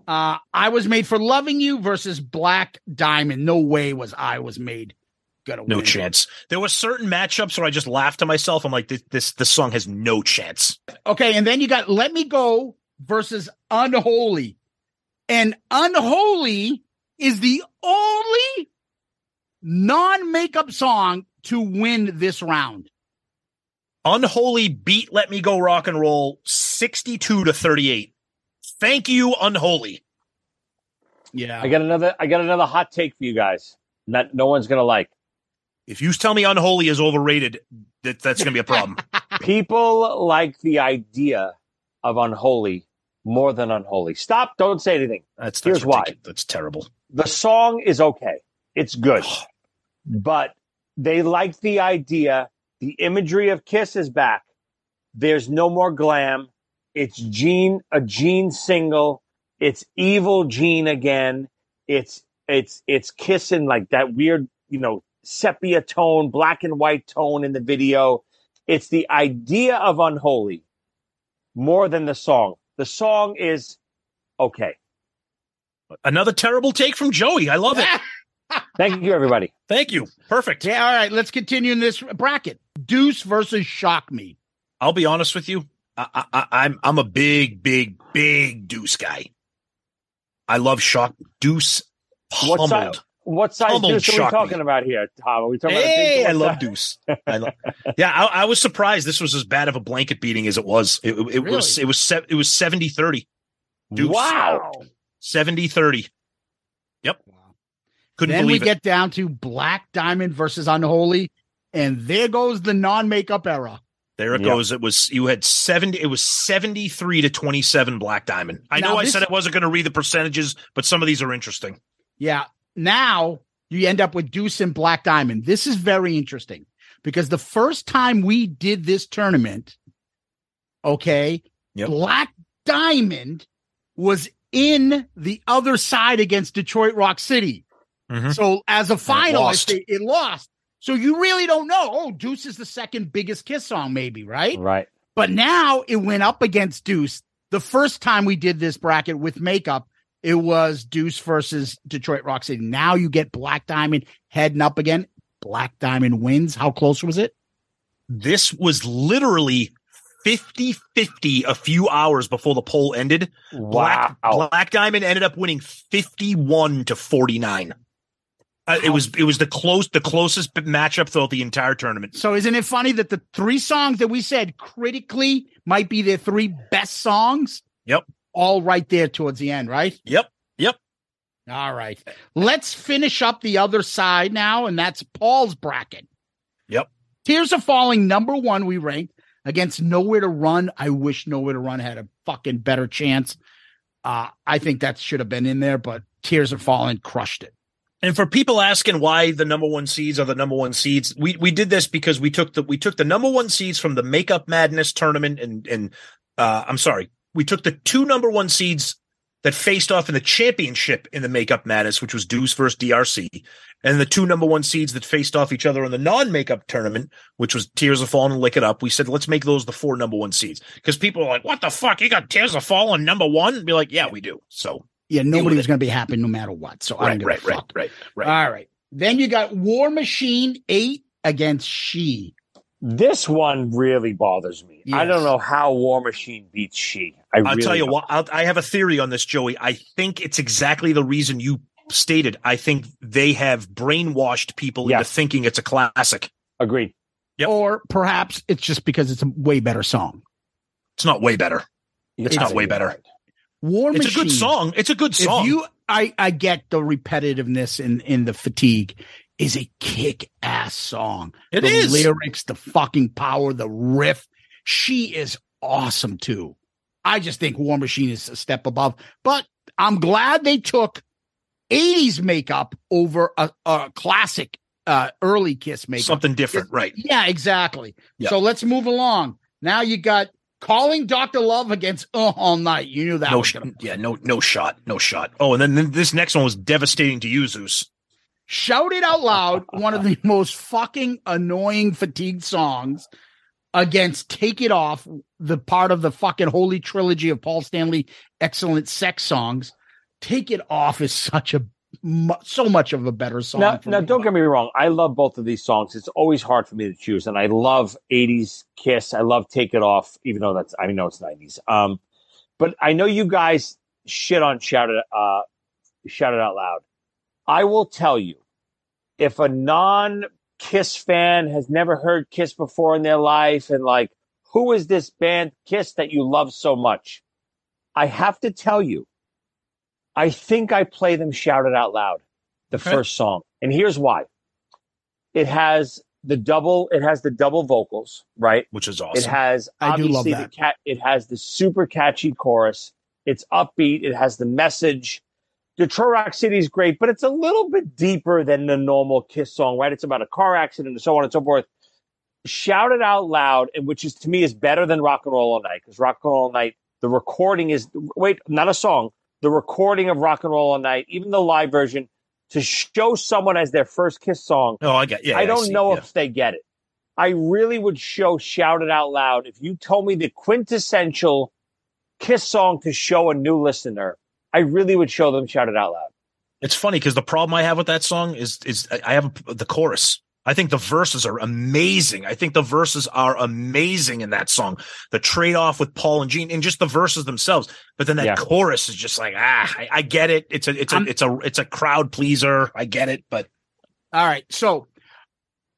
Uh, I was made for loving you versus Black Diamond. No way was I was made gonna No win. chance. There were certain matchups where I just laughed to myself. I'm like, this this, this song has no chance. Okay, and then you got Let Me Go versus Unholy. And Unholy is the only non-makeup song to win this round. Unholy beat Let Me Go Rock and Roll 62 to 38. Thank you, Unholy. Yeah. I got another, I got another hot take for you guys. That no one's gonna like. If you tell me Unholy is overrated, that, that's going to be a problem. People like the idea of unholy more than unholy. Stop! Don't say anything. That's, that's Here's why. That's terrible. the song is okay. It's good. but they like the idea. The imagery of Kiss is back. There's no more glam. It's Gene, a Gene single. It's evil Gene again. It's, it's, it's kissing like that weird, you know, sepia tone, black and white tone in the video. It's the idea of unholy more than the song. The song is okay. Another terrible take from Joey. I love it. Thank you, everybody. Thank you. Perfect. Yeah, all right, let's continue in this bracket. Deuce versus Shock Me. I'll be honest with you. I, I, I'm I'm a big, big, big Deuce guy. I love Shock Deuce. What side, Pummeled. What size Pummeled deuce are we talking me. about here, Tom? Are we talking Hey, about I a big love? Deuce. I love, yeah, I, I was surprised this was as bad of a blanket beating as it was. It, it, it was it was se- it was 70-30. Deuce. Wow. 70-30. Yep. Couldn't then we it. get down to Black Diamond versus Unholy, and there goes the non-makeup era. There it Yep. goes. It was you had 70 it was 73 to 27 Black Diamond. I Now know I said I wasn't going to read the percentages, but some of these are interesting. Yeah. Now you end up with Deuce and Black Diamond. This is very interesting because the first time we did this tournament, okay, Yep. Black Diamond was in the other side against Detroit Rock City. Mhm. So as a finalist, lost. it, it lost. So you really don't know. Oh, Deuce is the second biggest Kiss song, maybe, right? Right. But now it went up against Deuce. The first time we did this bracket with makeup, it was Deuce versus Detroit Rock City. Now you get Black Diamond heading up again. Black Diamond wins. How close was it? This was literally 50-50 a few hours before the poll ended. Black Wow. Black Diamond ended up winning 51 to 49. Uh, it was it was the close the closest matchup throughout the entire tournament. So isn't it funny that the three songs that we said critically might be their three best songs? Yep. All right there towards the end, right? Yep. Yep. All right. Let's finish up the other side now, and that's Paul's bracket. Yep. Tears Are Falling, number one, we ranked against Nowhere to Run. I wish Nowhere to Run had a fucking better chance. Uh, I think that should have been in there, but Tears Are Falling crushed it. And for people asking why the number one seeds are the number one seeds, we we did this because we took the we took the number one seeds from the Makeup Madness tournament, and and uh, I'm sorry, we took the two number one seeds that faced off in the championship in the Makeup Madness, which was Deuce versus DRC, and the two number one seeds that faced off each other in the non-makeup tournament, which was Tears Are Falling and Lick It Up. We said let's make those the four number one seeds because people are like, "What the fuck? You got Tears Are Falling number one?" And be like, "Yeah, we do." So Yeah, nobody was going to be happy no matter what. So I don't right, give right, right, right, right. All right. Then you got War Machine 8 against She. This one really bothers me. I don't know how War Machine beats She. I I'll really tell you don't. what. I'll, I have a theory on this, Joey. I think it's exactly the reason you stated. I think they have brainwashed people into thinking it's a classic. Agreed. Yep. Or perhaps it's just because it's a way better song. It's not way better. It's I not way better. right. War Machine. It's a good song. It's a good song. If you, I, I get the repetitiveness in in the fatigue. Is a kick ass song. It the is. lyrics, the fucking power, the riff. She is awesome too. I just think War Machine is a step above. But I'm glad they took 80s makeup over a, a classic uh, early Kiss makeup. Something different, right? Yeah, exactly. Yeah. So let's move along. Now you got calling Dr. Love against uh, All Night. You knew that no, sh- yeah, no, no shot, no shot. Oh, and then, then this next one was devastating to you, Zeus. shout it out loud. one of the most fucking annoying fatigued songs against Take It Off, the part of the fucking holy trilogy of Paul Stanley excellent sex songs. Take It Off is such a so much of a better song. Now, now, don't get me wrong. I love both of these songs. It's always hard for me to choose, and I love '80s Kiss. I love Take It Off, even though that's I know it's '90s. Um, but I know you guys shit on shout it, uh, shout it out loud. I will tell you, if a non Kiss fan has never heard Kiss before in their life, and like, who is this band Kiss that you love so much? I have to tell you, I think I play them Shout It Out Loud, the Okay. first song. And here's why. It has the double, it has the double vocals, right? which is awesome. It awesome. has I do love obviously the cat it has the super catchy chorus. It's upbeat, it has the message. Detroit Rock City is great, but it's a little bit deeper than the normal Kiss song, right? It's about a car accident and so on and so forth. Shout it out loud, and which is to me is better than Rock and Roll All Night because Rock and Roll All Night, the recording is wait, not a song, the recording of Rock and Roll All Night, even the live version, to show someone as their first Kiss song oh, I get. Yeah, I don't see, know yeah. if they get it. I really would show shout it out loud if you told me the quintessential Kiss song to show a new listener. I really would show them shout it out loud. It's funny because the problem I have with that song is is I I have the chorus. I think the verses are amazing. I think the verses are amazing in that song. The trade off with Paul and Gene and just the verses themselves. But then that Yeah. chorus is just like ah, I, I get it. It's a it's a I'm- it's a it's a crowd pleaser. I get it, but All right. So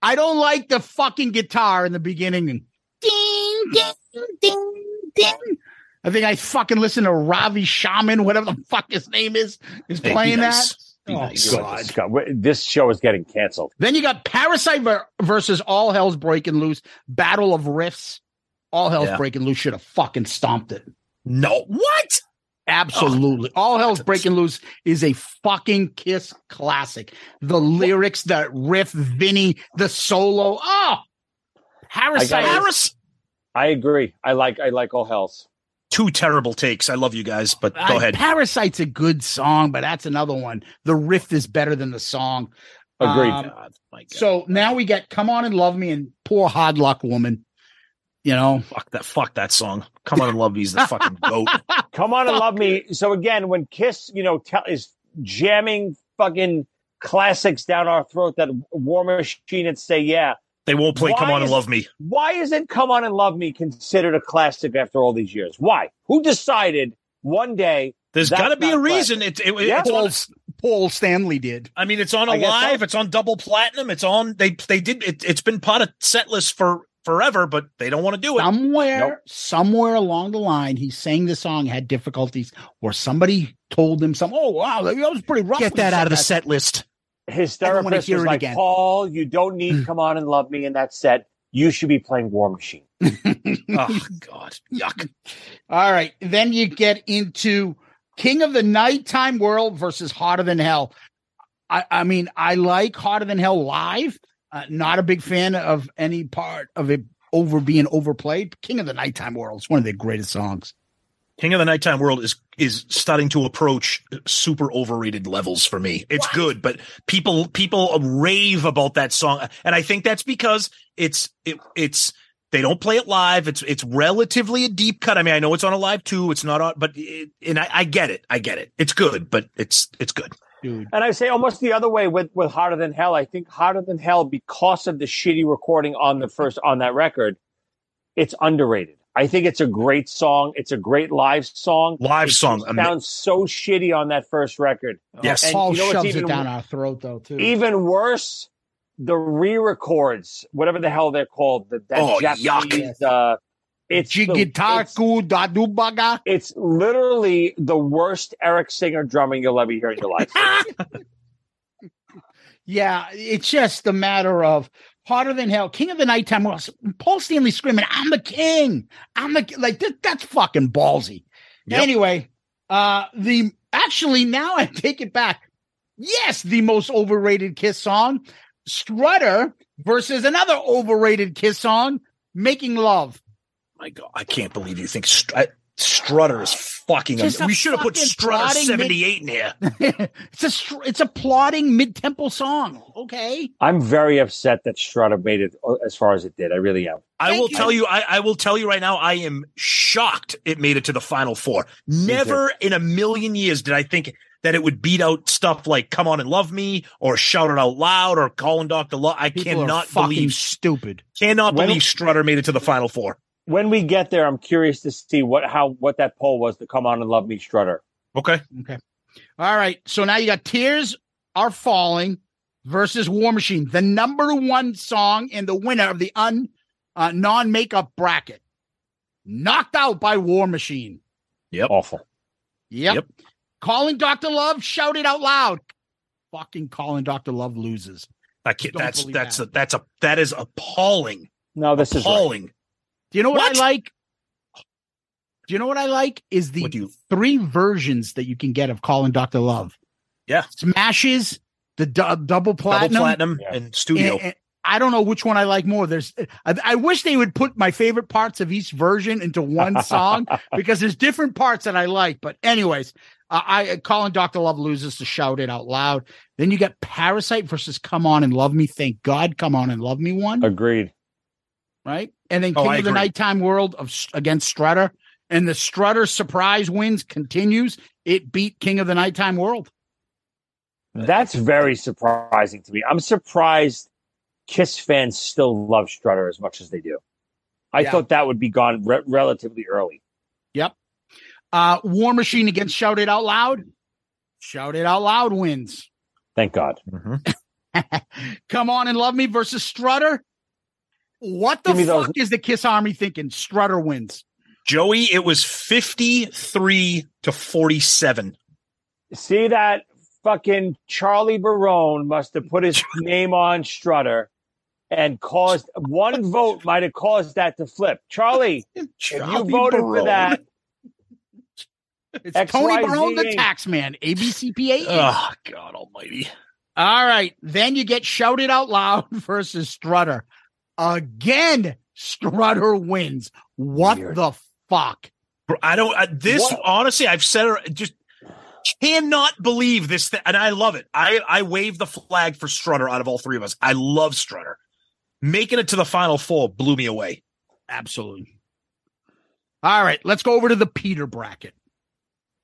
I don't like the fucking guitar in the beginning. And ding, ding, ding, ding. I think I fucking listen to Ravi Shaman, whatever the fuck his name is, is Hey, playing nice. that. Oh, nice. God. This show is getting canceled. Then you got Parasite ver- versus All Hell's Breaking Loose, Battle of Riffs. All Hell's Yeah. Breaking Loose should have fucking stomped it. no, what? Absolutely. All Hell's Breaking Loose is a fucking Kiss classic. The lyrics, the riff, Vinny, the solo. Oh, Parasite. gotta- Paris. I agree. I like I like all hells. Two terrible takes. I love you guys, but go I- ahead. Parasite's a good song, but that's another one. The riff is better than the song. Agreed. Um, God, my God. So now we get Come On and Love Me and Poor Hard Luck Woman. You know, fuck that. Fuck that song. Come on and love me's the fucking goat. Come on and love me. So again, when Kiss, you know, tell is jamming fucking classics down our throat that War Machine and say, yeah. They won't play Why Come On and Love Me. Why isn't Come On and Love Me considered a classic after all these years? Why? Who decided one day? There's that's got to be a reason. It, it, Yeah. it's on, Paul, Paul Stanley did. I mean, it's on I a guess so. live. It's on double platinum. It's on. They they did. It, it's been part of set list for forever, but they don't want to do it. Somewhere, Nope. somewhere along the line, he sang the song, had difficulties, or somebody told him some. Oh wow, that was pretty rough. Get that out of the set list. His I therapist hear was like, again. Paul, you don't need Come On and Love Me in that set. You should be playing War Machine. oh God, yuck. All right, then you get into King of the Nighttime World versus Hotter Than Hell. I, I mean, I like Hotter Than Hell live. Uh, not a big fan of any part of it over being overplayed. King of the Nighttime World is one of the greatest songs. King of the Nighttime World is is starting to approach super overrated levels for me. It's What? good, but people people rave about that song, and I think that's because it's it, it's they don't play it live. It's it's relatively a deep cut. I mean, I know it's on a live too. It's not on, but it, and I, I get it. I get it. It's good, but it's it's good. Dude. And I say almost the other way with with Hotter Than Hell. I think Hotter Than Hell because of the shitty recording on the first on that record, it's underrated. I think it's a great song. It's a great live song. Live It song, just ama- sounds so shitty on that first record. Yes. And Paul you know shoves even it down our throat, though, too. even worse, the re-records, whatever the hell they're called, the, that Oh, Japanese, uh, it's the- it's, Jigitaku Dadubaga. it's literally the worst Eric Singer drumming you'll ever hear in your life. Yeah, it's just a matter of hotter than hell. King of the Nighttime Paul Stanley screaming, "I'm the king! I'm the ki-" like that, that's fucking ballsy." Yep. Anyway, uh, the actually now I take it back. Yes, the most overrated Kiss song, Strutter versus another overrated Kiss song, "Making Love." My God, I can't believe you think I- Strutter is fucking. Just we should have put Strutter plotting mid- seventy eight in here. it's a it's a plodding mid tempo song. Okay, I'm very upset that Strutter made it uh, as far as it did. I really am. I will you. tell you, I, I will tell you right now, I am shocked it made it to the final four. Never in a million years did I think that it would beat out stuff like Come On and Love Me or Shout It Out Loud or Calling Dr. Love. I People are cannot fucking believe, stupid. cannot When- believe Strutter made it to the final four. When we get there, I'm curious to see what how what that poll was to come on and love me, Strutter. Okay. Okay. All right. So now you got Tears Are Falling versus War Machine, the number one song and the winner of the un uh, non makeup bracket. Knocked out by War Machine. Yep. Awful. Yep. Yep. Calling Dr. Love, shout it out loud. Fucking calling Dr. Love loses. I can't, Don't that's that's that. a, that's a that is appalling. No, this is right. Appalling. Do you know what, What? I like? Do you know what I like? Is the you- three versions that you can get of calling Dr. Love. Yeah. Smashes, the du- double platinum. Double platinum Yeah. and studio. And- and I don't know which one I like more. There's, I, I wish they would put my favorite parts of each version into one song because there's different parts that I like. But anyways, uh, I Calling Doctor Love loses to shout it out loud. Then you get Parasite versus Come On and Love Me. Thank God, Come On and Love Me one, Agreed. Right? And then Oh, King I of the. Nighttime World of against Strutter, and the Strutter surprise wins continues. It beat King of the Nighttime World. That's very surprising to me. I'm surprised Kiss fans still love Strutter as much as they do. I Yeah. thought that would be gone re- relatively early. Yep. Uh, War Machine against Shout It Out Loud. Shout It Out Loud wins. Thank God. Come on and love me versus Strutter. What the fuck those- is the Kiss Army thinking? Strutter wins. Joey, it was fifty three to forty seven. See that fucking Charlie Barone must have put his name on Strutter and caused one vote might have caused that to flip. Charlie, if you voted for that, It's XYZ Tony Barone, the tax man. ABCPA. Oh God Almighty! All right. Then you get Shout It Out Loud versus Strutter. Again, Strutter wins. What Weird. the fuck? I don't. I, this What? honestly, I've said it. Just cannot believe this, thing, and I love it. I I wave the flag for Strutter out of all three of us. I love Strutter. Making it to the final four blew me away. Absolutely. All right. Let's go over to the Peter bracket.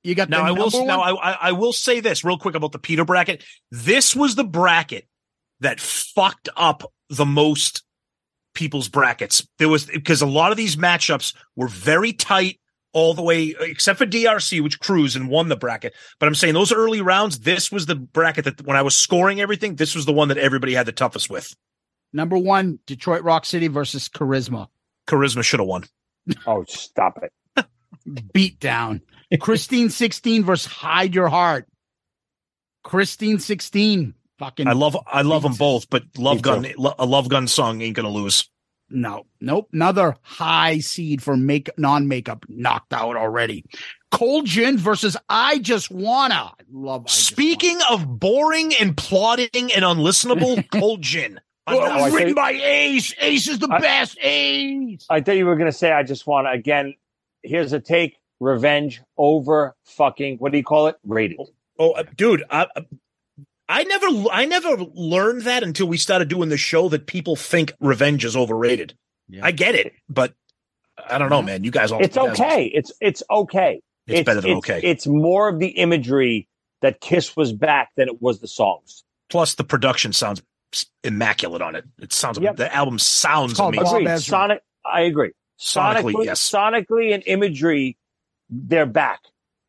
You got Now I will. number Now I I will say this real quick about the Peter bracket. This was the bracket that fucked up the most people's brackets. There was because a lot of these matchups were very tight all the way, except for DRC, which cruised and won the bracket. But I'm saying those early rounds, this was the bracket that when I was scoring everything, this was the one that everybody had the toughest with. number one, Detroit Rock City versus Charisma. Charisma should have won. oh, stop it. Beat down. Christine 16 versus Hide Your Heart. Christine 16. Fucking I love I love them both, but Love Gun a Love Gun song ain't gonna lose. no, nope. Another high seed for make non makeup knocked out already. Cold Gin versus I Just Wanna. I love. I Just Speaking of boring and plotting and unlistenable, Cold Gin. Wanna. Well, it was I written think- by Ace. Ace is the I- best. Ace. I thought you were going to say, I just want to, again, here's a take revenge over fucking, what do you call it? Rated. Oh, uh, dude, I, I never, I never learned that until we started doing the show that people think revenge is overrated. Yeah. I get it, but I don't know, man. You guys all It's you guys- okay. It's, it's okay. It's, better than it's, okay. It's more of the imagery that Kiss was back than it was the songs. Plus, the production sounds immaculate on it. It sounds Yep. the album sounds called amazing. Bob Agreed. Sonic, I agree. Sonically, Sonically, yes. sonically and imagery, they're back.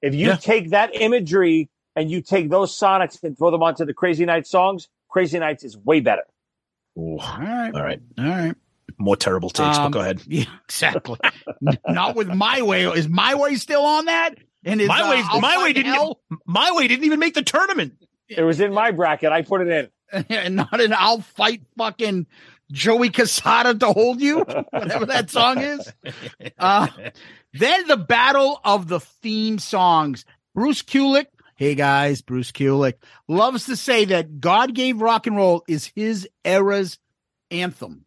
If you Yeah. take that imagery and you take those sonics and throw them onto the Crazy Nights songs, Crazy Nights is way better. Ooh, All right. all right, All right. more terrible takes. Um, but go ahead. Yeah, exactly. Not with my way. Is my way still on that? And is, My uh, way, I'll my way didn't. Hell? My way didn't even make the tournament. It was in my bracket. I put it in. and not an I'll fight fucking Joey Cassata to hold you, whatever that song is. Uh, then the battle of the theme songs. Bruce Kulick, hey guys, Bruce Kulick loves to say that God gave rock and roll is his era's anthem.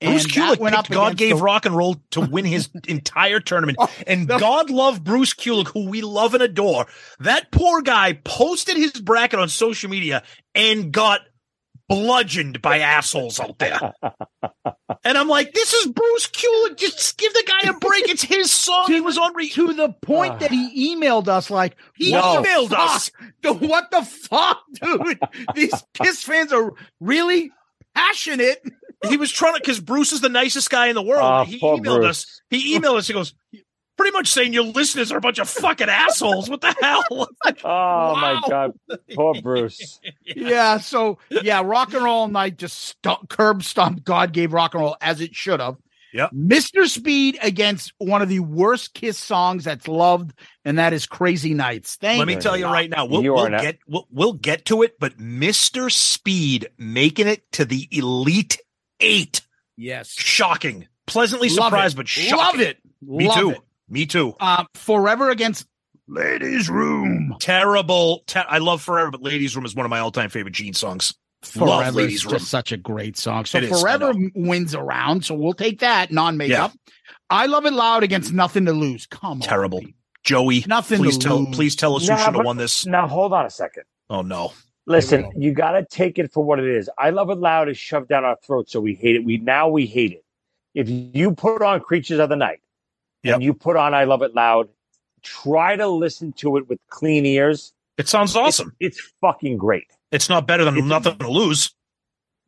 Bruce And that Kulick went up God gave the- rock and roll to win his entire tournament. Oh, And the- God love Bruce Kulick, who we love and adore. That poor guy posted his bracket on social media and got bludgeoned by assholes out there. and I'm like, this is Bruce Kulick. Just give the guy a break. It's his song. He was on. Re- to the point that he emailed us like He emailed fuck? us. The- what the fuck, dude? These Kiss fans are really passionate. he was trying to because Bruce is the nicest guy in the world. Ah, he emailed Bruce. us. He emailed us. He goes, pretty much saying your listeners are a bunch of fucking assholes. What the hell? Oh my God. Poor Bruce. Yeah, so yeah, rock and roll night just st- curb stomped. God gave rock and roll as it should have. Yep. Mr. Speed against one of the worst Kiss songs that's loved, and that is Crazy Nights. Thank Let me you. tell you right now, we'll, we'll get we'll, we'll get to it, but Mr. Speed making it to the Elite Eight, Yes, shocking, pleasantly Love surprised, it. but shocking. love it. Me Love too. it. Me too. Uh, forever against Ladies Room. Terrible. Ter- I love Forever, but Ladies Room is one of my all-time favorite Gene songs. love Forever Ladies is Room. such a great song. So It is, I Forever know. wins around, so we'll take that non-makeup. I love it loud against Nothing to Lose. Come on, Terrible. Joey, Nothing please to tell lose. please tell us who should have won this. Now, hold on a second. Oh no. Listen, go. you got to take it for what it is. I Love It Loud is shoved down our throats, so we hate it. We now we hate it. If you put on Creatures of the Night Yep. and you put on I Love It Loud, try to listen to it with clean ears. It sounds awesome. It's, it's fucking great. It's not better than It's- nothing to lose.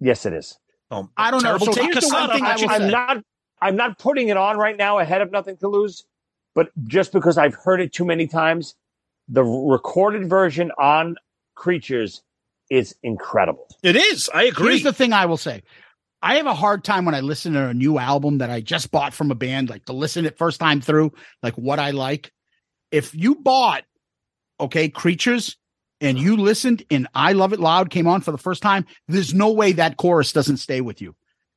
Yes, it is. Oh, I don't know. terrible So take here's the one Cassata. thing I How'd you will I'm not. I'm not putting it on right now ahead of Nothing to Lose, but just because I've heard it too many times, the recorded version on Creatures is incredible. It is. I agree. Here's the thing I will say. I have a hard time when I listen to a new album that I just bought from a band, like to listen it first time through, like what I like. If you bought, okay, Creatures, and you listened and I Love It Loud came on for the first time, there's no way that chorus doesn't stay with you.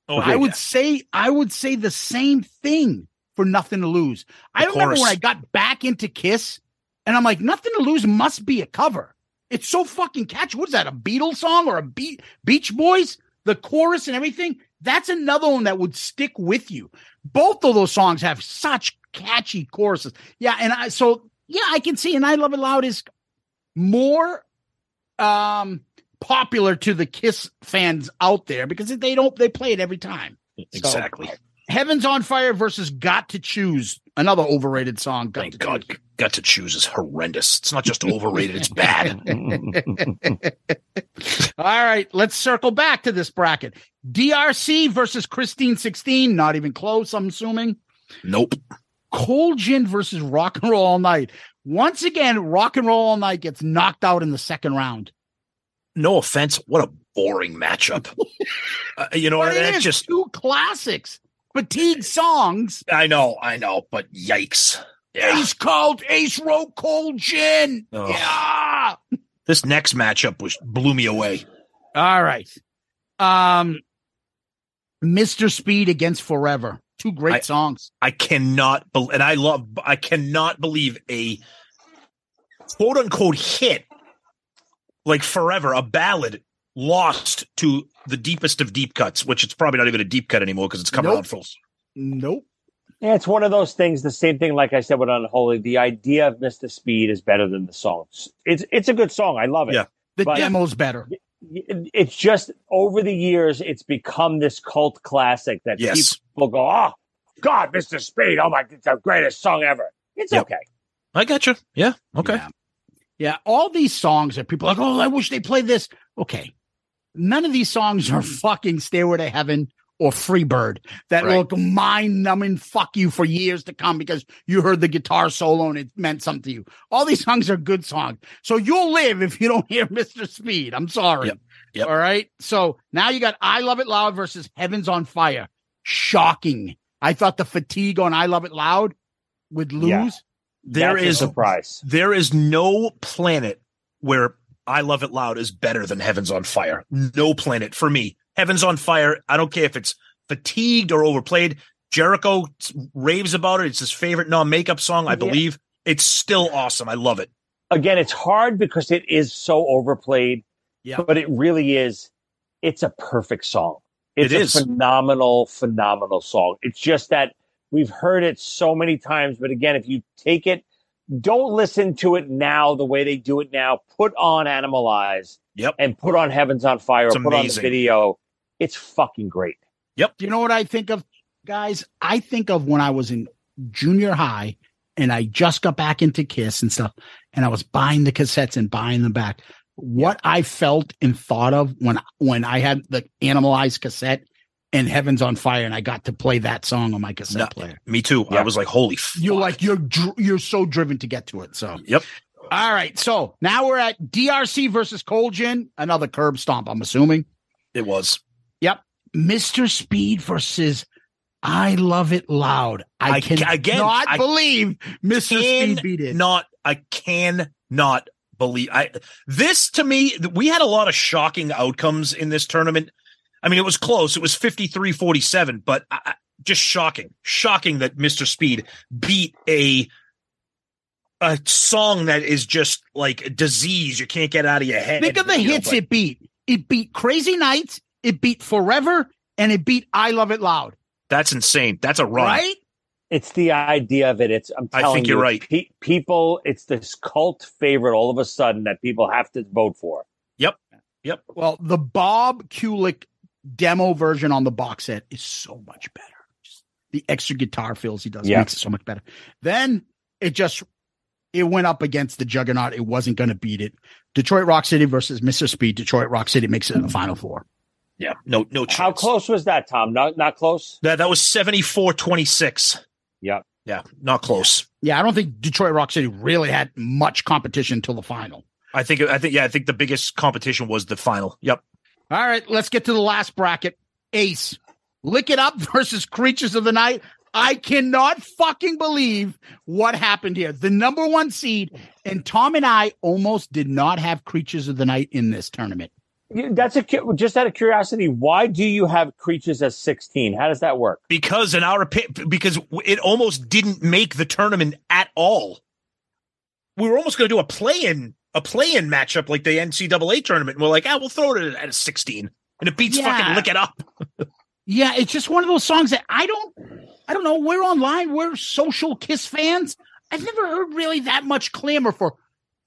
oh, I yeah. would say I would say the same thing for Nothing to Lose. I remember chorus. when I got back into Kiss, and I'm like, Nothing to Lose must be a cover. It's so fucking catchy. What is that? A Beatles song or a Be- Beach Boys? The chorus and everything. That's another one that would stick with you. Both of those songs have such catchy choruses. Yeah, and I so yeah, I can see, and I Love It Loud is more um popular to the Kiss fans out there because they don't they play it every time. exactly. Heaven's on Fire versus Got to Choose, another overrated song. Got Thank to God. Choose. Got to choose is horrendous. It's not just overrated, it's bad. All right, let's circle back to this bracket. DRC versus Christine 16, not even close, I'm assuming. Nope. Cold Gin versus Rock and Roll All Night. Once again, Rock and Roll All Night gets knocked out in the second round. No offense. What a boring matchup. Uh, you know, it's just, two classics, fatigue songs. I know, I know, but yikes. Yeah. Ace Cold, Ace wrote Cold Gin. Ugh. Yeah. This next matchup was blew me away. All right. Um, Mr. Speed against Forever. Two great I- songs. I cannot, bel and I love, I cannot believe a quote unquote hit like forever, a ballad lost to the deepest of deep cuts, which it's probably not even a deep cut anymore because it's coming Nope. out full. Nope. Yeah, it's one of those things. The same thing, like I said with Unholy. The idea of Mr. Speed is better than the songs. It's it's a good song. I love it. Yeah. The But- demo's better. It's just over the years, it's become this cult classic that Yes. people go, "Oh God, Mr. Speed! Oh my, it's the greatest song ever." It's Yep. okay. I got you. Yeah. Okay. Yeah. Yeah, all these songs that people are like, oh, I wish they played this. Okay. None of these songs are mm. fucking Stairway to Heaven or Freebird that Right. will mind numbing fuck you for years to come because you heard the guitar solo and it meant something to you. All these songs are good songs. So you'll live if you don't hear Mr. Speed. I'm sorry. Yep. Yep. All right. So now you got I Love It Loud versus Heavens on Fire. Shocking. I thought the fatigue on I Love It Loud would lose. Yeah. There That's is a surprise. there is no planet where I Love It Loud is better than Heaven's on Fire. No planet for me. Heaven's on Fire. I don't care if it's fatigued or overplayed. Jericho raves about it. It's his favorite non-makeup song, I Yeah. believe. It's still awesome. I love it. Again, it's hard because it is so overplayed. Yeah. But it really is. It's a perfect song. It's It a phenomenal, phenomenal song. It's just that we've heard it so many times. But again, if you take it, don't listen to it now the way they do it now. Put on Animalize Yep. and put on Heavens on Fire It's or put on the video. It's fucking great. Yep. You know what I think of, guys? I think of when I was in junior high and I just got back into Kiss and stuff, and I was buying the cassettes and buying them back. What I felt and thought of when when I had the Animalized cassette and Heavens on Fire, and I got to play that song on my cassette No, player. Me too. I was like, holy fuck. You're like you're dr- you're so driven to get to it. So Yep. all right, so now we're at DRC versus Colgin, another curb stomp. I'm assuming. It was. Yep, Mr. Speed versus I Love It Loud. I, I can ca- again, not I believe Mr. Speed beat it. Not I can not believe I this to me we had a lot of shocking outcomes in this tournament. I mean it was close. It was 53-47, but I, I- just shocking. Shocking that Mr. Speed beat a a song that is just like a disease you can't get out of your head. Think of the you know, hits but- it beat. It beat Crazy Nights, it beat Forever, and it beat I Love It Loud. That's insane. That's a run. Right? It's the idea of it. It's I'm I think you, you're it's right. pe- people, it's this cult favorite all of a sudden that people have to vote for. Yep. Yep. Well, the Bob Kulick demo version on the box set is so much better. Just the extra guitar fills he does Yeah. makes it so much better. Then it just it went up against the juggernaut. It wasn't going to beat it. Detroit Rock City versus Mr. Speed. Detroit Rock City makes it in the final four. Yeah. No no chance. How close was that, Tom? Not not close. That that was 74-26. Yeah. Yeah, not close. Yeah, I don't think Detroit Rock City really had much competition until the final. I think I think yeah, I think the biggest competition was the final. Yep. All right, let's get to the last bracket. Ace, lick it up versus Creatures of the Night. I cannot fucking believe what happened here. The number one seed, and Tom and I almost did not have Creatures of the Night in this tournament. That's a just out of curiosity. Why do you have creatures as 16? How does that work? Because in our opi- because it almost didn't make the tournament at all. We were almost going to do a play-in a play-in matchup like the NCAA tournament. And we're like, ah, we'll throw it at a 16. And it beats Yeah. fucking lick it up. Yeah, it's just one of those songs that I don't, I don't know. We're online. We're social Kiss fans. I've never heard really that much clamor for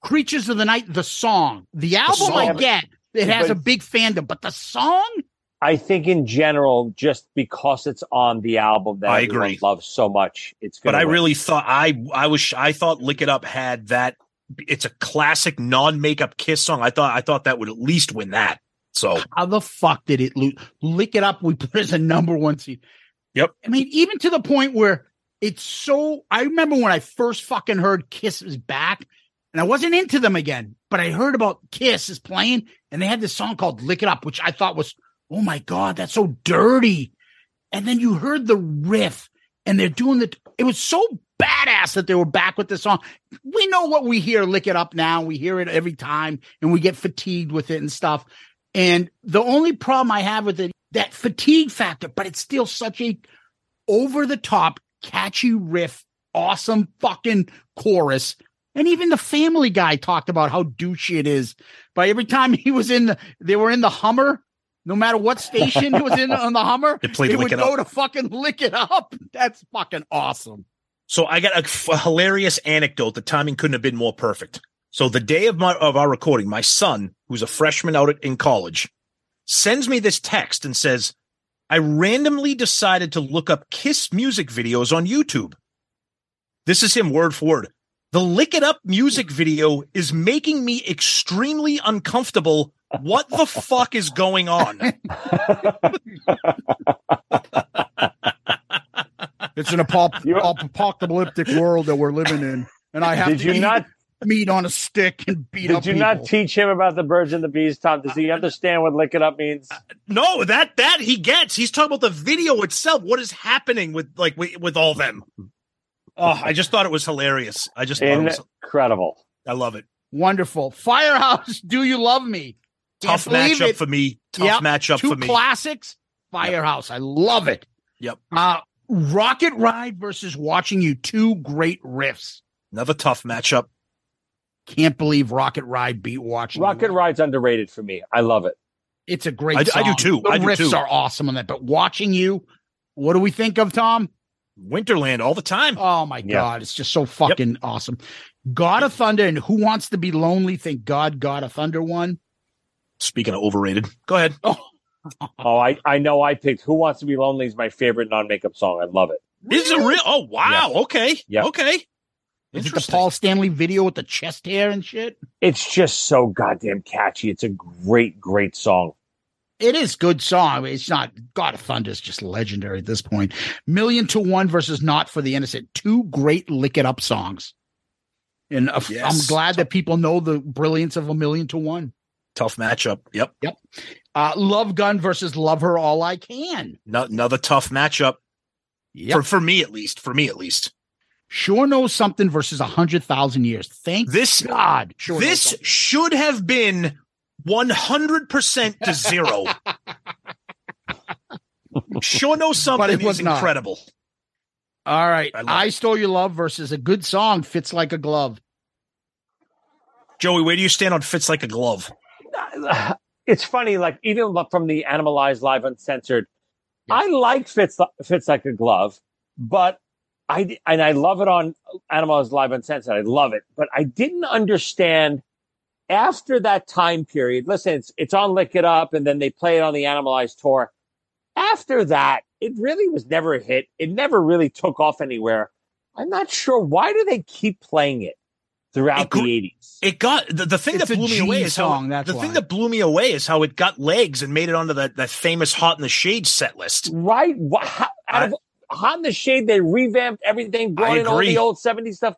Creatures of the Night, the song. The album I song. get, it has But- a big fandom, but the song, I think in general, just because it's on the album that I everyone agree. loves so much, it's good. But gonna I really thought I I was I thought Lick It Up had that it's a classic non-makeup kiss song. I thought I thought that would at least win that. So how the fuck did it lose? Lick it up. We put it as a number one seed. Yep. I mean, even to the point where it's so. I remember when I first fucking heard Kiss was back, and I wasn't into them again, but I heard about Kiss is playing, and they had this song called "Lick It Up," which I thought was, oh my god, that's so dirty. And then you heard the riff, and they're doing the. It was so badass that they were back with the song. We know what we hear, "Lick It Up" now. We hear it every time, and we get fatigued with it and stuff. And the only problem I have with it, that fatigue factor, but it's still such a over the top, catchy riff, awesome fucking chorus. And even the family guy talked about how douchey it is. But every time he was in the, they were in the Hummer, no matter what station he was in on the Hummer, it, played they would It go Up. to fucking lick it up. That's fucking awesome. So I got a, f- a hilarious anecdote. The timing couldn't have been more perfect. So the day of my of our recording, my son, who's a freshman out at, in college, sends me this text and says, "I randomly decided to look up Kiss music videos on YouTube." This is him word for word. The "Lick It Up" music video is making me extremely uncomfortable. What the fuck is going on? It's an apop- apocalyptic world that we're living in. And I have Did to you eat not- meat on a stick and beat Did up you people. not teach him about the birds and the bees, Tom? Does he understand what lick it up means? No, that that he gets. He's talking about the video itself. What is happening with like with, with all them? Oh, I just thought it was hilarious. I just thought it was, Incredible. I love it. Wonderful. Firehouse, do you love me? Tough Can't believe matchup it. for me. Tough Yep. matchup Two for me. classics. Firehouse. I love it. Yep. Uh, Rocket Ride versus Watching You. Two great riffs. Another tough matchup. Can't believe Rocket Ride beat Watching Rocket You. Ride's underrated for me. I love it. It's a great I do- I do too. The I do riffs too. are awesome on that. But Watching You, what do we think of, Tom? Winterland all the time. Oh my Yeah. God. It's just so fucking awesome. God of Thunder and Who Wants to Be Lonely? Thank God, God of Thunder won. Speaking of overrated, go ahead. Oh, I, I know I picked Who Wants to Be Lonely is my favorite non makeup song. I love it. Is it real? Oh wow. Okay. Yeah. Okay. Is it the Interesting. Paul Stanley video with the chest hair and shit? It's just so goddamn catchy. It's a great, great song. It is good song. It's not God of Thunder is just legendary at this point. Million to One versus Not for the Innocent. Two great lick it up songs. And uh, Yes. I'm glad that people know the brilliance of a million to one. Tough matchup. Yep. Yep. Uh, Love Gun versus Love Her All I Can. No, another tough matchup Yep. for for me at least. For me at least. Sure knows something versus a hundred thousand years. Thank This God. Sure this should have been one hundred percent to zero. sure knows something But it was is not. incredible. All right. I I. Stole Your Love versus a good song fits like a glove. Joey, where do you stand on fits like a glove? It's funny, like even from the Animalized Live Uncensored, I like Fits Fits Like a Glove, but I and I love it on Animalized Live Uncensored. I love it, but I didn't understand after that time period. Listen, it's it's on Lick It Up, and then they play it on the Animalized tour. After that, it really was never a hit. It never really took off anywhere. I'm not sure why do they keep playing it throughout It gr- the 80s. It got the, the thing It's that blew me G away is song, how that's the why. thing that blew me away is how it got legs and made it onto that, that famous Hot in the Shade set list. Right? Wha- how- out of Hot in the Shade, they revamped everything, brought in all the old 70s stuff.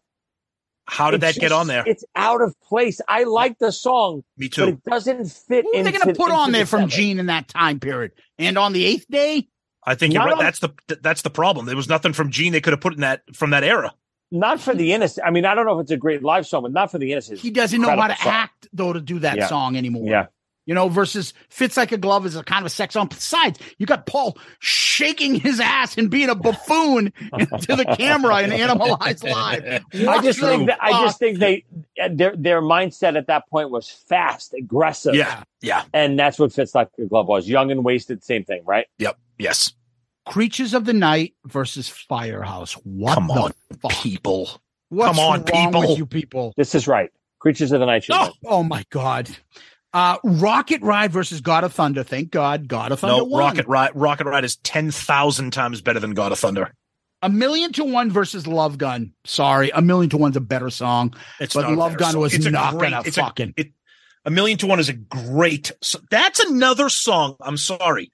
How did It's that get on there? It's out of place. I like the song, Me but too. it doesn't fit What are they going to put into on the there from set. Gene in that time period? And on the eighth day? I think you're right. on- That's the that's the problem. There was nothing from Gene they could have put in that from that era. Not for the innocent. I mean, I don't know if it's a great live song, but not for the innocent. He doesn't know how to song. act, though, to do that Yeah. song anymore. Yeah. You know, versus Fits Like a Glove is a kind of a sex song. Besides, you got Paul shaking his ass and being a buffoon to the camera in Animalized Live. I just think that I just think they uh, their their mindset at that point was fast, aggressive. Yeah, yeah, And that's what Fits Like a Glove was. Young and wasted, same thing, right? yep, yes. Creatures of the Night versus Firehouse. What Come the on, fuck? people. What's Come on, wrong people. with you people? This is right. Creatures of the Night. should Oh, oh my God. Uh, Rocket Ride versus God of Thunder. Thank God, God of Thunder No, won. Rocket Ride. Rocket Ride is ten thousand times better than God of Thunder. A million to one versus Love Gun. Sorry, a million to one's a better song. It's But not Love Gun song. was It's not great- gonna it's a- fucking- it- a million to one is a great. So that's another song. I'm sorry.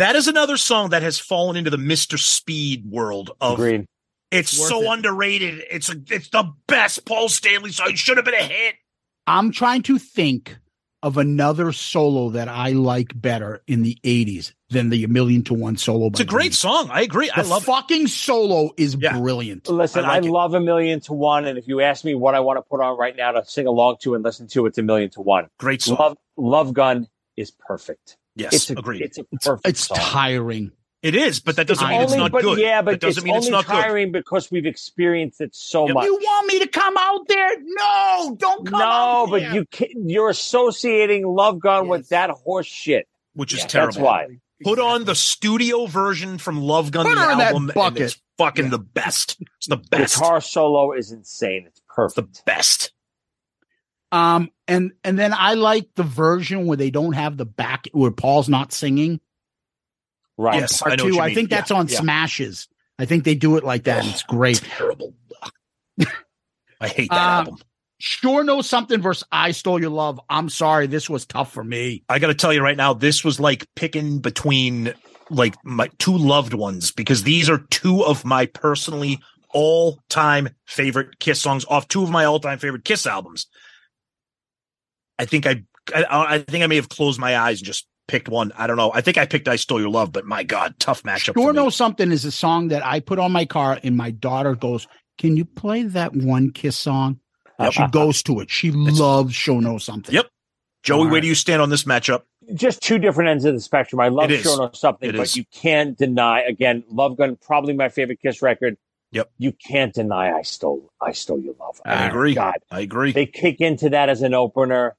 That is another song that has fallen into the Mr. Speed world of. Agreed. It's Worth so it. underrated. It's a, it's the best Paul Stanley song. It should have been a hit. I'm trying to think of another solo that I like better in the 80s than the A Million to One solo. It's a great song. I agree. I The love it. fucking solo is Yeah. brilliant. Listen, I I, like it. love a million to one, and if you ask me what I want to put on right now to sing along to and listen to, it's a million to one. Great song. Love, Love Gun is perfect. Yes, it's a, agreed. It's a perfect It's song. tiring. it is, but that doesn't mean it's not but good. Yeah, but that doesn't it's mean only it's not good. tiring because we've experienced it so Yep. much. You want me to come out there? No, don't come no, out but there. you can, you're associating Love Gun with that horse shit. which is Yeah, terrible. That's why. Put on the studio version from Love Gun Put the her in that album, and bucket. it's fucking the best. It's the best. Guitar solo is insane. It's perfect. the best. Um, and and then I like the version where they don't have the back where Paul's not singing. Right. Yes, I two. I think that's Yeah, on yeah. Smashes. I think they do it like that. it's great. Terrible. I hate that Uh, album. Sure know something versus I stole your love. I'm sorry, this was tough for me. I got to tell you right now, this was like picking between like my two loved ones because these are two of my personally all time favorite Kiss songs off two of my all time favorite Kiss albums. I think I, I, I think I may have closed my eyes and just picked one. I don't know. I think I picked "I Stole Your Love," but my God, tough matchup. Sure for know something is a song that I put on my car, and my daughter goes, "Can you play that one Kiss song?" Yep. She goes to it. She loves "Sure Know Something." Yep. Joey, All where right. do you stand on this matchup? Just two different ends of the spectrum. I love "Show Sure Know Something, It but is. you can't deny again, Love Gun, probably my favorite Kiss record. Yep. You can't deny I stole I stole your love. I Oh, agree. God. I agree. They kick into that as an opener.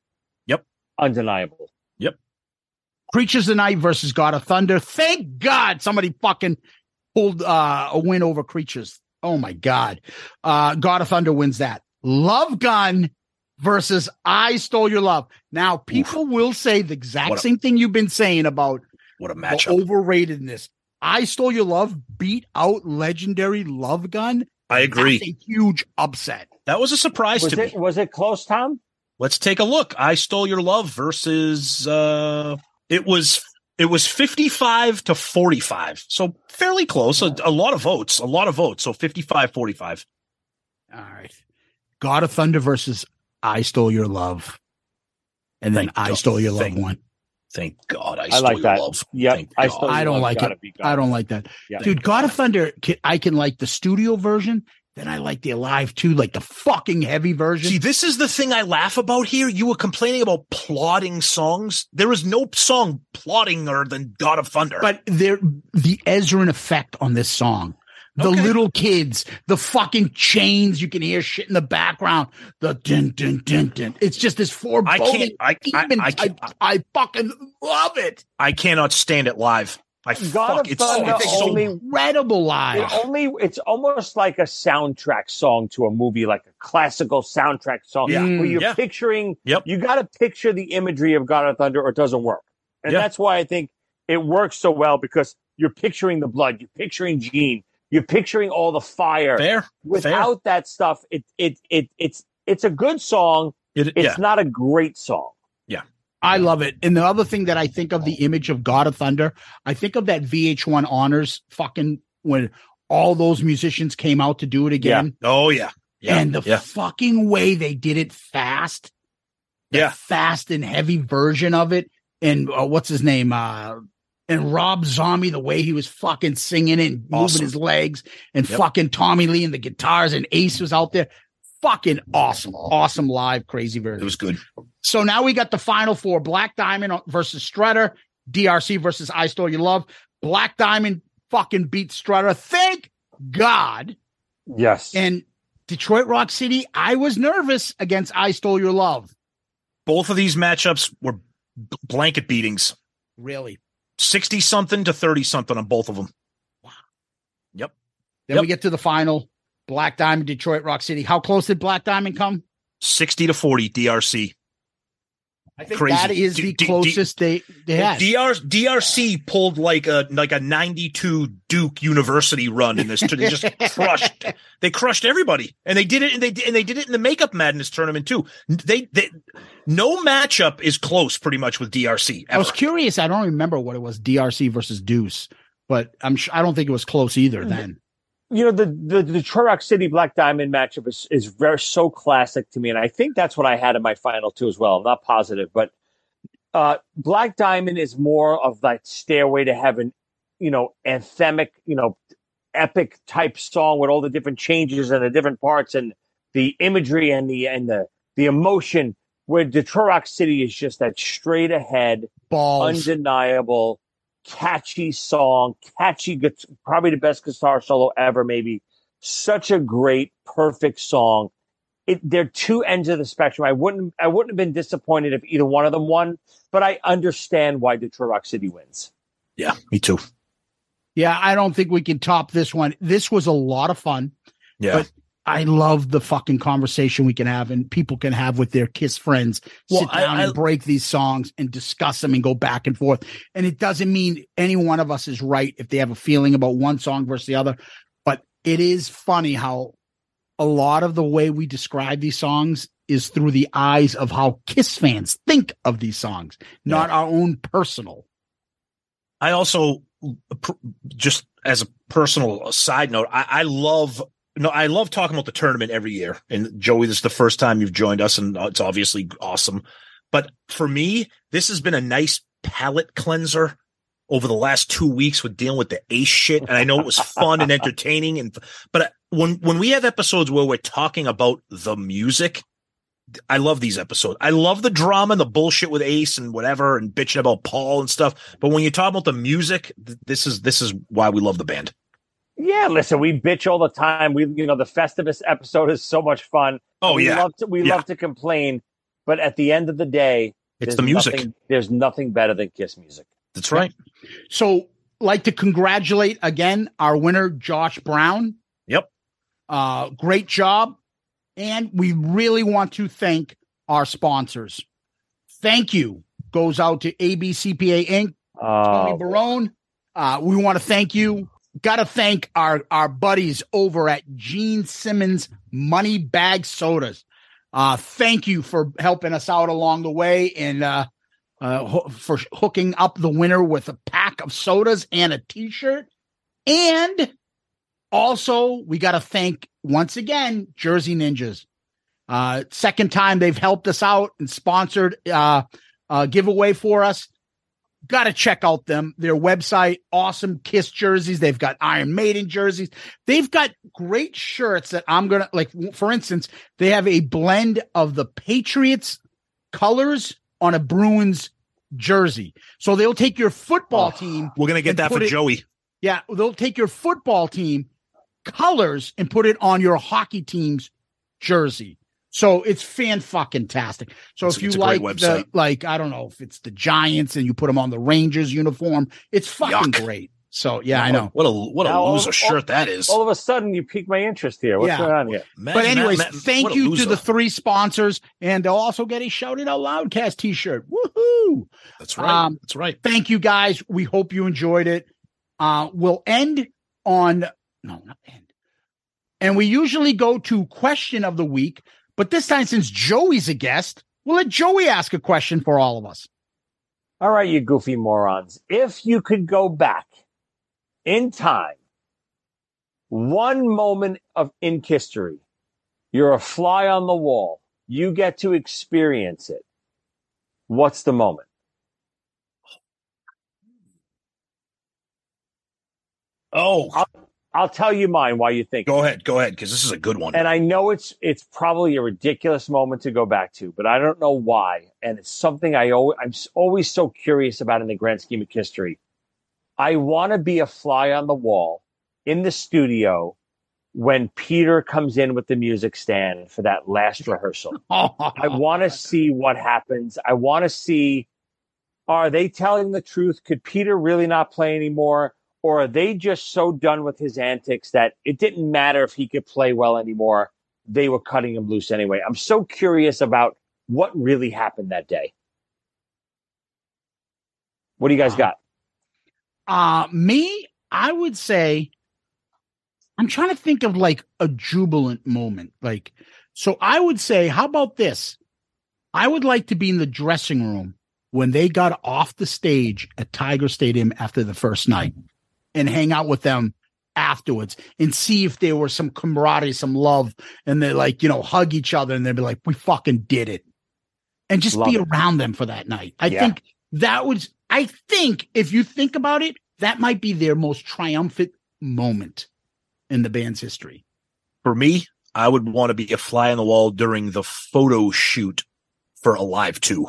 Yep. Creatures of Night versus God of Thunder. Thank God somebody fucking pulled uh, a win over Creatures. Oh my God. Uh, God of Thunder wins that. Love Gun versus I Stole Your Love. Now, people will say the exact a- same thing you've been saying about What a match overratedness. I Stole Your Love beat out legendary Love Gun. I agree. A huge upset. That was a surprise Was to it me. was it close, Tom? Let's take a look. I stole your love versus uh it was it was 55 to 45. So fairly close. A, a lot of votes. A lot of votes. So 55 45. All right. God of Thunder versus I Stole Your Love. And then Thank I God. Stole Your Love Thank- one. Thank God I I stole like your that. love. Yep. Thank I stole I don't love. like Gotta it. I don't like that. Yeah. Dude, God of Thunder, can- I can like the studio version. Then I like the Alive too, like the fucking heavy version. See, this is the thing I laugh about here. You were complaining about plotting songs. There is no song plottinger than God of Thunder. but there, the Ezrin effect on this song, the Okay. little kids, the fucking chains, you can hear shit in the background, the din, din, din, dun. It's just this I can't I, I. I, I, can't, I fucking love it. I cannot stand it live. I God fuck of it's, Thunder it's so only- Incredible live. It only it's almost like a soundtrack song to a movie, like a classical soundtrack song. Yeah. Where you're Yeah. picturing Yep. you gotta picture the imagery of God of Thunder or it doesn't work. And Yeah. that's why I think it works so well because you're picturing the blood, you're picturing Gene, you're picturing all the fire. fair. Without that stuff, it it it it's it's a good song. It, It's yeah. not a great song. I love it. And the other thing that I think of the image of God of Thunder, I think of that VH1 honors fucking when all those musicians came out to do it again. Oh yeah. Yeah. and the yeah. fucking way they did it fast. the Yeah. Fast and heavy version of it. And uh, what's his name? Uh, and Rob Zombie, the way he was fucking singing and moving Awesome. his legs and Yep. fucking Tommy Lee and the guitars and Ace was out there. Fucking awesome. Awesome live, crazy version. It was good. So now we got the final four: Black Diamond versus Strutter, DRC versus I Stole Your Love. Black Diamond fucking beat Strutter. Thank God. Yes. And Detroit Rock City, I was nervous against I Stole Your Love. Both of these matchups were b- blanket beatings. Really. 60 something to 30 something on both of them. Wow. Yep. Then Yep. we get to the final: Black Diamond, Detroit Rock City. How close did Black Diamond come? 60 to 40 DRC. I think Crazy. that is D- the D- D- closest they they had. DR, DRC pulled like a like a 92 Duke University run in this. They just crushed. They crushed everybody, and they did it. And they and they did it in the Makeup Madness tournament too. They they no matchup is close, pretty much with DRC. I was curious. I don't remember what it was DRC versus Deuce, but I'm sure I don't think it was close either. Hmm. Then you know the the, the Detroit Rock City Black Diamond matchup is is very so classic to me, and I think that's what I had in my final two as well. I'm not positive, but uh, Black Diamond is more of that Stairway to Heaven, you know, anthemic, you know, epic type song with all the different changes and the different parts and the imagery and the and the the emotion. where Detroit Rock City is just that straight ahead, Balls. undeniable, catchy song, catchy, probably the best guitar solo ever, maybe. Such a great, perfect song. It, they're two ends of the spectrum. I wouldn't, I wouldn't have been disappointed if either one of them won, but I understand why Detroit Rock City wins. Yeah, me too. Yeah, I don't think we can top this one. This was a lot of fun. Yeah. But I love the fucking conversation we can have and people can have with their Kiss friends. Well, sit down I- and break these songs and discuss them and go back and forth. And it doesn't mean any one of us is right if they have a feeling about one song versus the other. But it is funny how a lot of the way we describe these songs is through the eyes of how Kiss fans think of these songs, not our own personal. I also just as a personal side note, I, I love no, I love talking about the tournament every year. And Joey, this is the first time you've joined us, and it's obviously awesome. But for me, this has been a nice palate cleanser over the last two weeks with dealing with the ace shit. And I know it was fun and entertaining. And but when when we have episodes where we're talking about the music, I love these episodes. I love the drama and the bullshit with Ace and whatever and bitching about Paul and stuff. But when you talk about the music, th- this is this is why we love the band. Yeah, listen, we bitch all the time. We, you know, the Festivus episode is so much fun. Oh, we yeah. love to, we Yeah. love to complain, but at the end of the day, It's the music. nothing- there's nothing better than Kiss music. That's right. So, like to congratulate again our winner, Josh Brown. Yep. Uh, great job. And we really want to thank our sponsors. Thank you goes out to ABCPA Inc., Tony Oh, Barone. Uh, we want to thank you. Got to thank our, our buddies over at Gene Simmons Money Bag Sodas. Uh, thank you for helping us out along the way and uh, uh, ho- for hooking up the winner with a pack of sodas and a t-shirt. And also, we got to thank once again Jersey Ninjas. Uh, second time they've helped us out and sponsored uh, giveaway for us. Got to check out them their website. Awesome Kiss jerseys. They've got Iron Maiden jerseys. They've got great shirts that I'm gonna like. For instance, they have a blend of the Patriots colors on a Bruins jersey. So they'll take your football oh, team. We're gonna get that for it- Joey. Yeah, they'll take your football team colors and put it on your hockey team's jersey. So it's fan fucking tastic. So It's- if you like the like, I don't know if it's the Giants and you put them on the Rangers uniform, it's fucking Yuck. great. So yeah, I know. What a what a Now, all- loser all- shirt that is. all of a sudden, you piqued my interest here. What's Yeah. going on here? Man, but anyways, man, man, thank what a you to the three sponsors, and they'll also get a Shout It Out Loudcast t-shirt. Woohoo! That's right. um, That's right. Thank you guys. We hope you enjoyed it. Uh, we'll end on no, not end. And we usually go to question of the week, but this time since Joey's a guest, we'll let Joey ask a question for all of us. All right, you goofy morons. If you could go back in time, one moment of in history, you're a fly on the wall. You get to experience it. What's the moment? Oh, I'll tell you mine while you think. go ahead. Go ahead, because this is a good one. And I know it's it's probably a ridiculous moment to go back to, but I don't know why. And it's something I always, I'm always so curious about in the grand scheme of history. I want to be a fly on the wall in the studio when Peter comes in with the music stand for that last rehearsal. I want to see what happens. I want to see are they telling the truth? Could Peter really not play anymore? Or are they just so done with his antics that it didn't matter if he could play well anymore? They were cutting him loose anyway. I'm so curious about what really happened that day. What do you guys got? Uh me, I would say I'm trying to think of like a jubilant moment. Like, so I would say, how about this? I would like to be in the dressing room when they got off the stage at Tiger Stadium after the first night and hang out with them afterwards and see if there was some camaraderie, some love, and they like, you know, hug each other and they'd be like, we fucking did it. And just Love be it. around them for that night. I Yeah. think that was, I think if you think about it, that might be their most triumphant moment in the band's history. For me, I would want to be a fly on the wall during the photo shoot for Alive 2.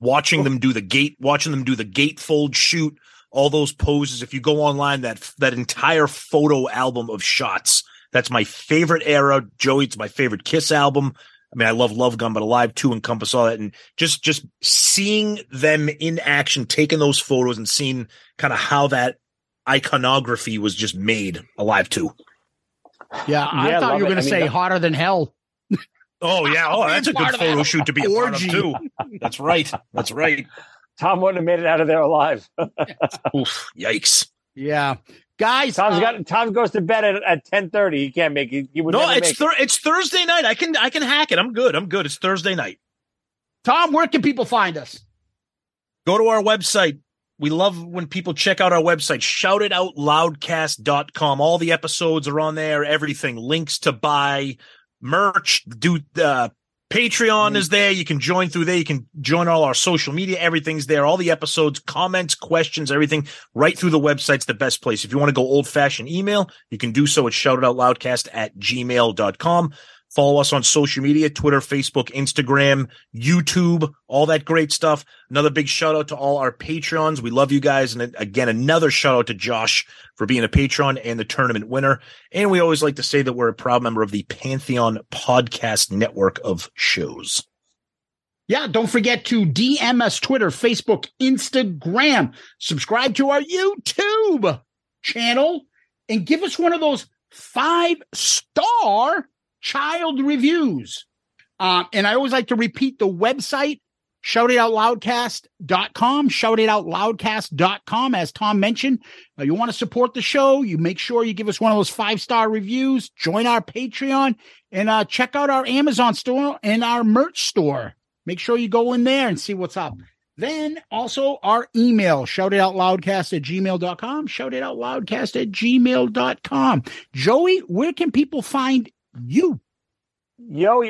Watching oh. them do the gate, watching them do the gatefold shoot, all those poses. If you go online, that that entire photo album of shots, that's my favorite era. Joey, it's my favorite Kiss album. I mean, I love Love Gun, but Alive 2 encompass all that. And just just seeing them in action, taking those photos and seeing kind of how that iconography was just made Alive 2. Yeah, I Yeah, thought love you were going I to mean, say the- hotter than hell. Oh yeah, oh that's a Part good of that photo shoot to be a part of too. That's right. That's right. Tom wouldn't have made it out of there alive. Oof, yikes. Yeah, guys. Tom's uh, got Tom goes to bed at, at ten thirty. He can't make it. He would No, never it's make thur- it's Thursday night. I can I can hack it. I'm good. I'm good. It's Thursday night. Tom, where can people find us? Go to our website. We love when people check out our website, shoutitoutloudcast.com. All the episodes are on there, everything. Links to buy merch, do uh Patreon is mm. there. You can join through there. You can join all our social media. Everything's there. All the episodes, comments, questions, everything right through the website's the best place. If you want to go old fashioned email, you can do so at shoutitoutloudcast at gmail.com. Follow us on social media, Twitter, Facebook, Instagram, YouTube, all that great stuff. Another big shout out to all our Patreons. We love you guys. And again, another shout out to Josh for being a patron and the tournament winner. And we always like to say that we're a proud member of the Pantheon podcast network of shows. Yeah, don't forget to DM us Twitter, Facebook, Instagram. Subscribe to our YouTube channel and give us one of those five star child reviews. Um, and I always like to repeat the website, shoutitoutloudcast.com, shoutitoutloudcast.com. As Tom mentioned, uh, you want to support the show, you make sure you give us one of those five star reviews, join our Patreon, and uh, check out our Amazon store and our merch store. Make sure you go in there and see what's up. Then also our email, shoutitoutloudcast at gmail.com, shoutitoutloudcast at gmail.com. Joey, where can people find you? Yo,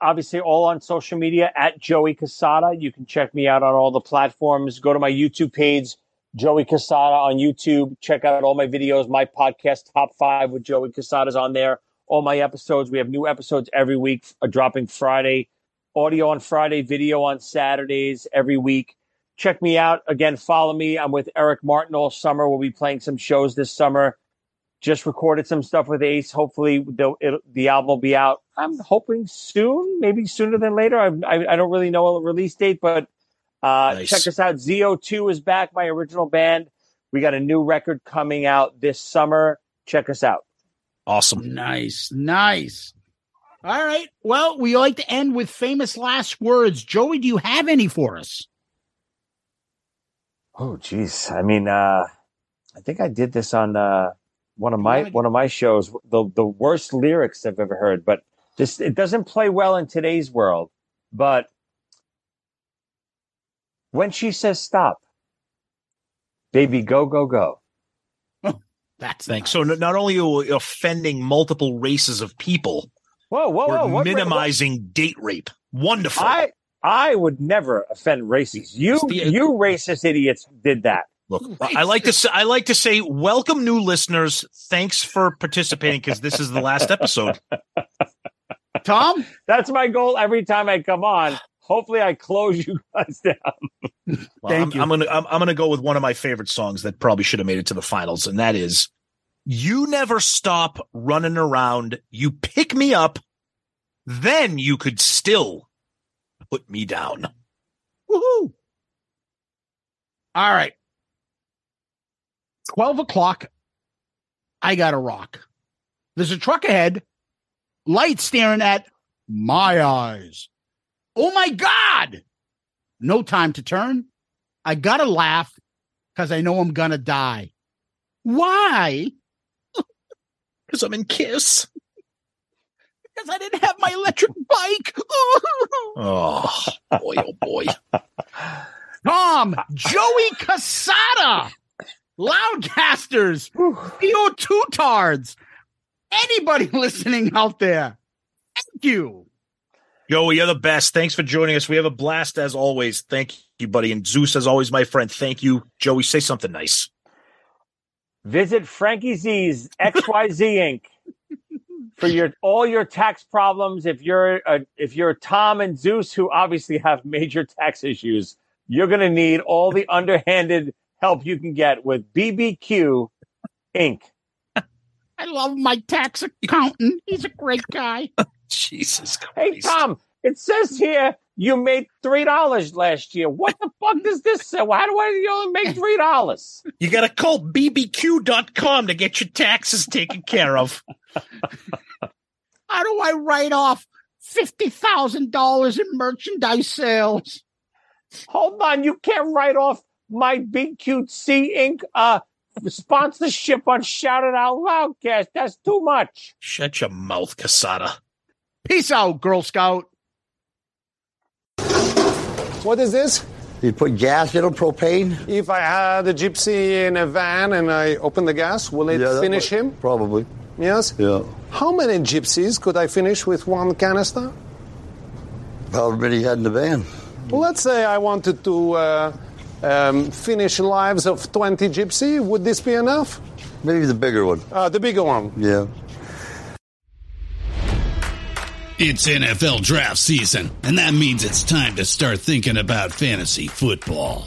obviously all on social media at Joey Cassata. You can check me out on all the platforms. Go to my YouTube page, Joey Cassata on YouTube. Check out all my videos. My podcast, Top Five with Joey Cassata, is on there. All my episodes. We have new episodes every week, uh, dropping Friday. Audio on Friday, video on Saturdays every week. Check me out. Again, follow me. I'm with Eric Martin all summer. We'll be playing some shows this summer just recorded some stuff with Ace. Hopefully, the the album will be out. I'm hoping soon, maybe sooner than later. I I, I don't really know a release date, but uh, Nice. check us out. ZO2 is back, my original band. We got a new record coming out this summer. Check us out. Awesome. Nice, nice. All right. Well, we like to end with famous last words. Joey, do you have any for us? Oh, geez. I mean, uh, I think I did this on uh, one of my one of my shows. The the worst lyrics I've ever heard, but this it doesn't play well in today's world. But when she says stop, baby, go go go. That's Thanks. So n- not only are offending multiple races of people, Whoa, whoa, we're whoa! what- minimizing date rape. Wonderful. I I would never offend racists. You The- you racist idiots did that. Look, I like to say, I like to say, welcome new listeners. Thanks for participating because this is the last episode. Tom. That's my goal every time I come on. Hopefully, I close you guys down. Well, Thank I'm, you. I'm gonna I'm, I'm gonna go with one of my favorite songs that probably should have made it to the finals, and that is "You Never Stop Running Around." You pick me up, then you could still put me down. Woohoo. All right. 12 o'clock. I got a rock. There's a truck ahead, light staring at my eyes. Oh my God. No time to turn. I got to laugh because I know I'm going to die. Why? Because I'm in Kiss. Because I didn't have my electric bike. Oh boy, oh boy. Tom, Joey Cassata, Loudcasters, CO2 tards, anybody listening out there. Thank you. Joey, you're the best. Thanks for joining us. We have a blast as always. Thank you, buddy. And Zeus, as always, my friend. Thank you. Joey, say something nice. Visit Frankie Z's XYZ Inc. for your all your tax problems. If you're a, if you're Tom and Zeus, who obviously have major tax issues, you're going to need all the underhanded help you can get with BBQ Inc. I love my tax accountant. He's a great guy. Jesus Christ. Hey Tom, it says here you made three dollars last year. What the fuck does this say? Why do I only make three dollars? You got to call bbq.com to get your taxes taken care of. How do I write off fifty thousand dollars in merchandise sales? Hold on, you can't write off my BQC Inc. uh sponsorship on Shout It Out Loudcast. That's too much. Shut your mouth, Cassata. Peace out, Girl Scout. What is this? You put gas in a propane? If I had a gypsy in a van and I open the gas, will it Yeah, finish would- him? Probably. Yes? Yeah. How many gypsies could I finish with one canister? However many you had in the van. Well, let's say I wanted to uh, um, finish lives of 20 gypsy. Would this be enough? Maybe the bigger one. Uh, the bigger one. Yeah. It's NFL draft season, and that means it's time to start thinking about fantasy football.